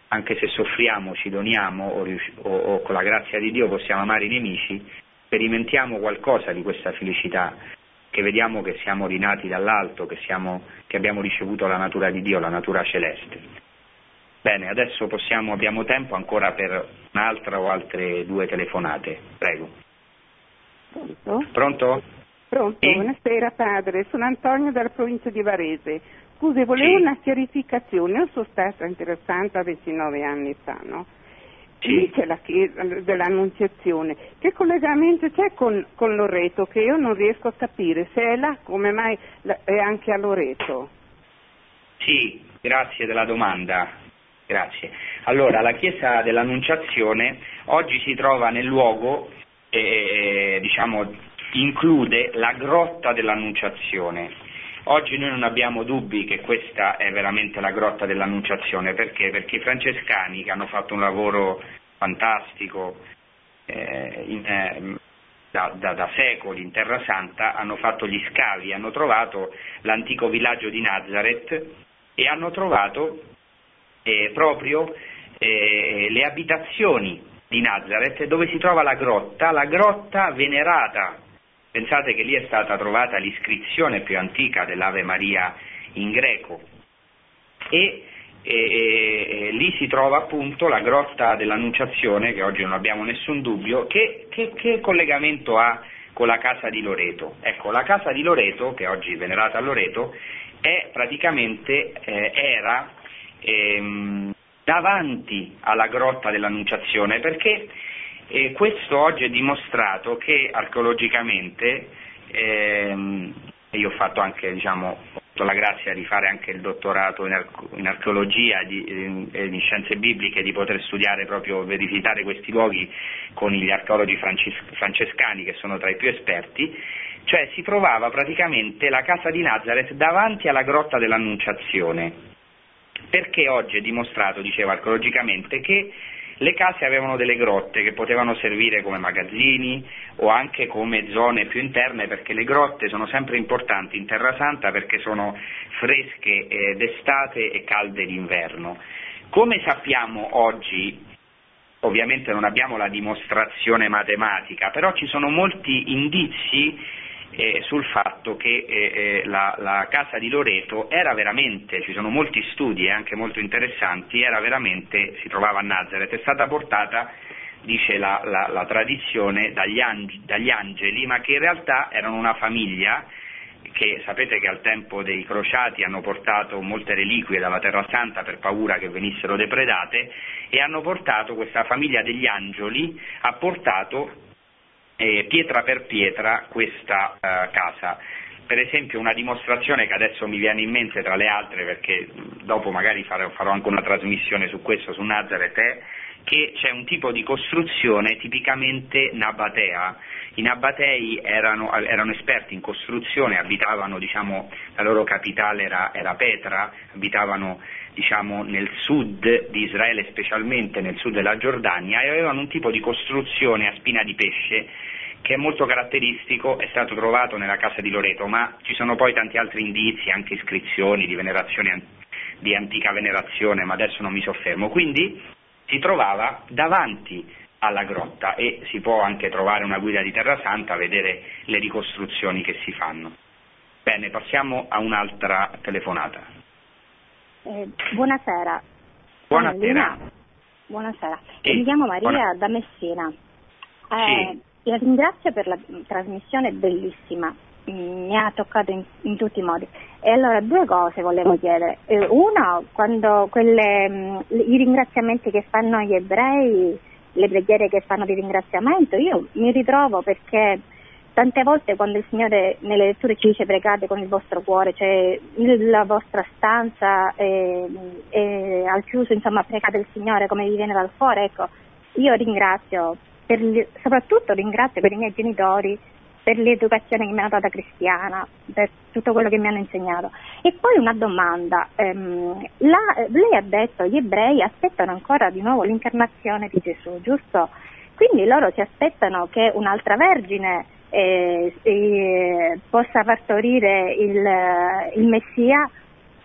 anche se soffriamo, ci doniamo o, o, o con la grazia di Dio possiamo amare i nemici, sperimentiamo qualcosa di questa felicità, che vediamo che siamo rinati dall'alto, che, siamo, che abbiamo ricevuto la natura di Dio, la natura celeste. Bene, adesso possiamo, abbiamo tempo ancora per un'altra o altre due telefonate. Prego. Pronto? Pronto? Pronto, sì? buonasera padre, sono Antonio dalla provincia di Varese. Scusi, volevo sì. una chiarificazione, io sono stata interessata 29 anni fa, no? Sì. *clears throat* C'è la chiesa dell'Annunziazione. Che collegamento c'è con, con, Loreto? Che io non riesco a capire. Se è là, come mai è anche a Loreto? Sì, grazie della domanda. Grazie. Allora, la chiesa dell'Annunciazione oggi si trova nel luogo, eh, diciamo, include la grotta dell'Annunciazione. Oggi noi non abbiamo dubbi che questa è veramente la grotta dell'Annunciazione, perché? Perché i francescani che hanno fatto un lavoro fantastico eh, in, eh, da, da, da, secoli in Terra Santa hanno fatto gli scavi, hanno trovato l'antico villaggio di Nazareth e hanno trovato eh, proprio eh, le abitazioni di Nazareth dove si trova la grotta, la grotta venerata Pensate che lì è stata trovata l'iscrizione più antica dell'Ave Maria in greco e, e, e, lì si trova appunto la grotta dell'Annunciazione, che oggi non abbiamo nessun dubbio, che, che, che collegamento ha con la casa di Loreto? Ecco, la casa di Loreto, che oggi è venerata a Loreto, è praticamente, eh, era ehm, davanti alla grotta dell'Annunciazione perché e questo oggi è dimostrato che archeologicamente, ehm, io ho fatto anche diciamo, la grazia di fare anche il dottorato in, arco, in archeologia e in, in, scienze bibliche, di poter studiare proprio, verificare questi luoghi con gli archeologi frances, francescani che sono tra i più esperti, cioè si trovava praticamente la casa di Nazareth davanti alla grotta dell'Annunciazione, perché oggi è dimostrato, diceva archeologicamente, che le case avevano delle grotte che potevano servire come magazzini o anche come zone più interne perché le grotte sono sempre importanti in Terra Santa perché sono fresche eh, d'estate e calde d'inverno. Come sappiamo oggi, ovviamente non abbiamo la dimostrazione matematica, però ci sono molti indizi eh, sul fatto che eh, eh, la, la, casa di Loreto era veramente, ci sono molti studi anche molto interessanti, era veramente, si trovava a Nazareth, è stata portata, dice la, la, la tradizione, dagli, angi, dagli angeli, ma che in realtà erano una famiglia che sapete che al tempo dei crociati hanno portato molte reliquie dalla Terra Santa per paura che venissero depredate e hanno portato questa famiglia degli angeli, ha portato eh, pietra per pietra questa eh, casa. Per esempio una dimostrazione che adesso mi viene in mente tra le altre, perché dopo magari farò, farò anche una trasmissione su questo, su Nazareth, è che c'è un tipo di costruzione tipicamente nabatea. I nabatei erano, erano esperti in costruzione, abitavano, diciamo, la loro capitale era, era Petra, abitavano diciamo, nel sud di Israele, specialmente nel sud della Giordania, e avevano un tipo di costruzione a spina di pesce che è molto caratteristico, è stato trovato nella casa di Loreto, ma ci sono poi tanti altri indizi, anche iscrizioni di di antica venerazione, ma adesso non mi soffermo. Quindi si trovava davanti alla grotta e si può anche trovare una guida di Terra Santa, vedere le ricostruzioni che si fanno. Bene, passiamo a un'altra telefonata. Eh, buonasera. Buonasera. Buonasera. Sì. Mi chiamo Maria Buona... da Messina. Eh, sì. La ringrazio per la trasmissione bellissima, mi ha toccato in, in, tutti i modi. E allora due cose volevo chiedere. Eh, una, quando quelle, mm, i ringraziamenti che fanno gli ebrei, le preghiere che fanno di ringraziamento, io mi ritrovo perché Tante volte quando il Signore nelle letture ci dice pregate con il vostro cuore, cioè nella vostra stanza e, e al chiuso insomma pregate il Signore come vi viene dal cuore, ecco, io ringrazio, per, soprattutto ringrazio per i miei genitori, per l'educazione che mi hanno data cristiana, per tutto quello che mi hanno insegnato. E poi una domanda, ehm, la, lei ha detto gli ebrei aspettano ancora di nuovo l'incarnazione di Gesù, giusto? Quindi loro si aspettano che un'altra vergine eh, eh, possa partorire il, il Messia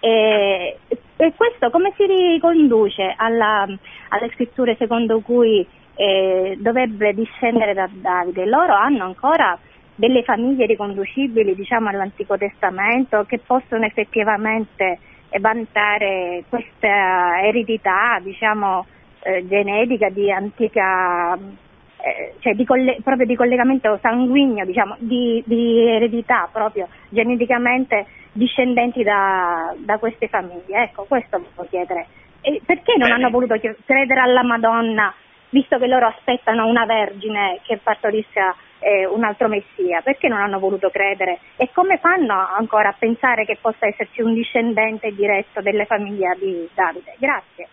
e, e, questo come si riconduce alla, alle scritture secondo cui eh, dovrebbe discendere da Davide? Loro hanno ancora delle famiglie riconducibili diciamo, all'Antico Testamento che possono effettivamente vantare questa eredità diciamo, eh, genetica di antica eh, cioè di coll- proprio di collegamento sanguigno, diciamo, di, di, eredità proprio geneticamente discendenti da, da, queste famiglie. Ecco, questo volevo chiedere. E perché non Bene. hanno voluto credere alla Madonna, visto che loro aspettano una vergine che partorisca eh, un altro messia? Perché non hanno voluto credere? E come fanno ancora a pensare che possa esserci un discendente diretto delle famiglie di Davide? Grazie.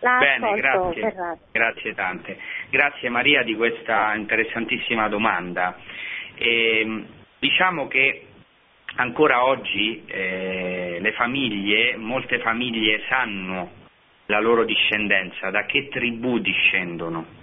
La Bene, grazie, grazie tante. Grazie Maria di questa interessantissima domanda. E, diciamo che ancora oggi eh, le famiglie, molte famiglie sanno la loro discendenza, da che tribù discendono.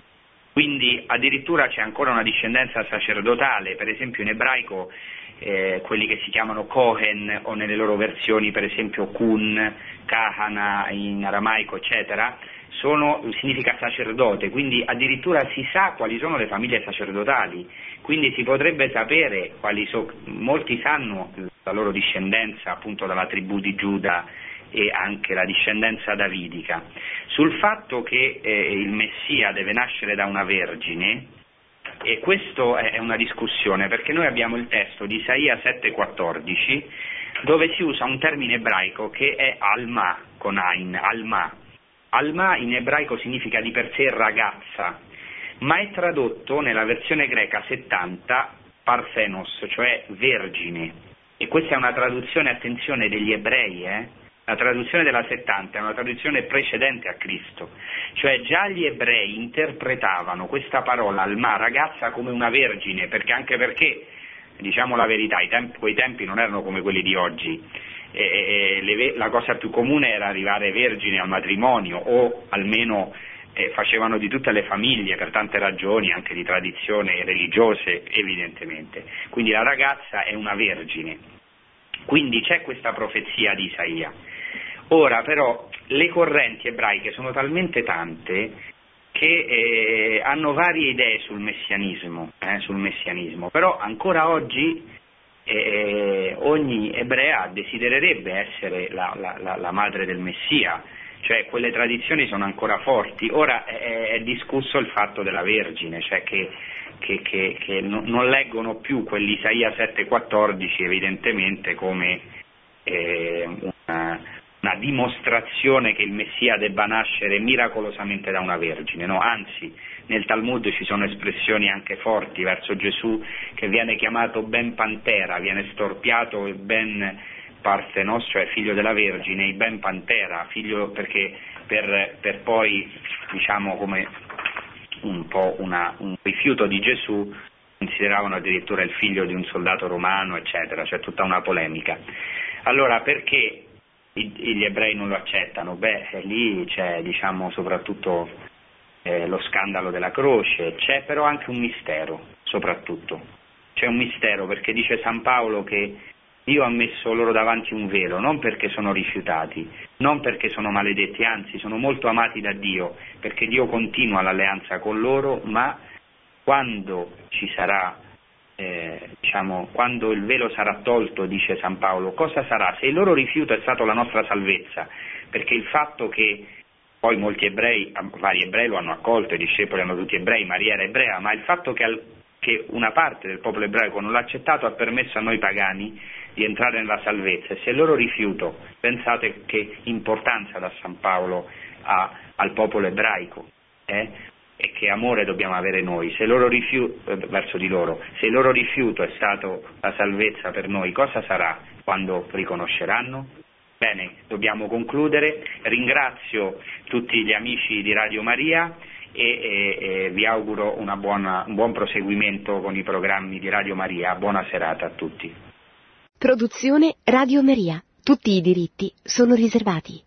Quindi addirittura c'è ancora una discendenza sacerdotale, per esempio in ebraico eh, quelli che si chiamano Kohen o nelle loro versioni per esempio Kun, Kahana in aramaico eccetera, sono, significa sacerdote, quindi addirittura si sa quali sono le famiglie sacerdotali, quindi si potrebbe sapere quali so, molti sanno la loro discendenza appunto dalla tribù di Giuda e anche la discendenza davidica. Sul fatto che eh, il Messia deve nascere da una vergine, e questa è una discussione perché noi abbiamo il testo di Isaia 7,14 dove si usa un termine ebraico che è alma con Ain, alma. Alma in ebraico significa di per sé ragazza, ma è tradotto nella versione greca 70 parthenos, cioè vergine. e questa è una traduzione, attenzione, degli ebrei, eh? La traduzione della 70 è una traduzione precedente a Cristo, cioè già gli ebrei interpretavano questa parola alma ragazza come una vergine, perché anche perché, diciamo la verità, tempi, quei tempi non erano come quelli di oggi, e, e, le, la cosa più comune era arrivare vergine al matrimonio o almeno eh, facevano di tutte le famiglie per tante ragioni, anche di tradizione religiose evidentemente. Quindi la ragazza è una vergine. Quindi c'è questa profezia di Isaia. Ora però le correnti ebraiche sono talmente tante che eh, hanno varie idee sul messianismo, eh, sul messianismo, però ancora oggi eh, ogni ebrea desidererebbe essere la, la, la, la, madre del Messia, cioè quelle tradizioni sono ancora forti. Ora è, è discusso il fatto della Vergine, cioè che, che, che, che non leggono più quell'Isaia 7,14 evidentemente come eh, una, una dimostrazione che il Messia debba nascere miracolosamente da una vergine, no? anzi nel Talmud ci sono espressioni anche forti verso Gesù che viene chiamato ben pantera, viene storpiato il ben parthenos, cioè figlio della Vergine, il ben pantera, figlio perché per, per poi diciamo come un po' una, un rifiuto di Gesù consideravano addirittura il figlio di un soldato romano, eccetera, c'è cioè tutta una polemica. Allora perché gli ebrei non lo accettano? Beh, lì c'è diciamo, soprattutto eh, lo scandalo della croce, c'è però anche un mistero, soprattutto. C'è un mistero perché dice San Paolo che Dio ha messo loro davanti un velo, non perché sono rifiutati, non perché sono maledetti, anzi sono molto amati da Dio, perché Dio continua l'alleanza con loro, ma quando ci sarà eh, diciamo, quando il velo sarà tolto, dice San Paolo, cosa sarà? Se il loro rifiuto è stato la nostra salvezza, perché il fatto che poi molti ebrei, vari ebrei lo hanno accolto, i discepoli erano tutti ebrei, Maria era ebrea, ma il fatto che, al, che una parte del popolo ebraico non l'ha accettato ha permesso a noi pagani di entrare nella salvezza e se il loro rifiuto, pensate che importanza da San Paolo ha al popolo ebraico, eh? E che amore dobbiamo avere noi, se rifiuto, verso di loro, se il loro rifiuto è stato la salvezza per noi, cosa sarà quando riconosceranno? Bene, dobbiamo concludere, ringrazio tutti gli amici di Radio Maria e, e, e vi auguro buona, un buon proseguimento con i programmi di Radio Maria, buona serata a tutti. Produzione Radio Maria, tutti i diritti sono riservati.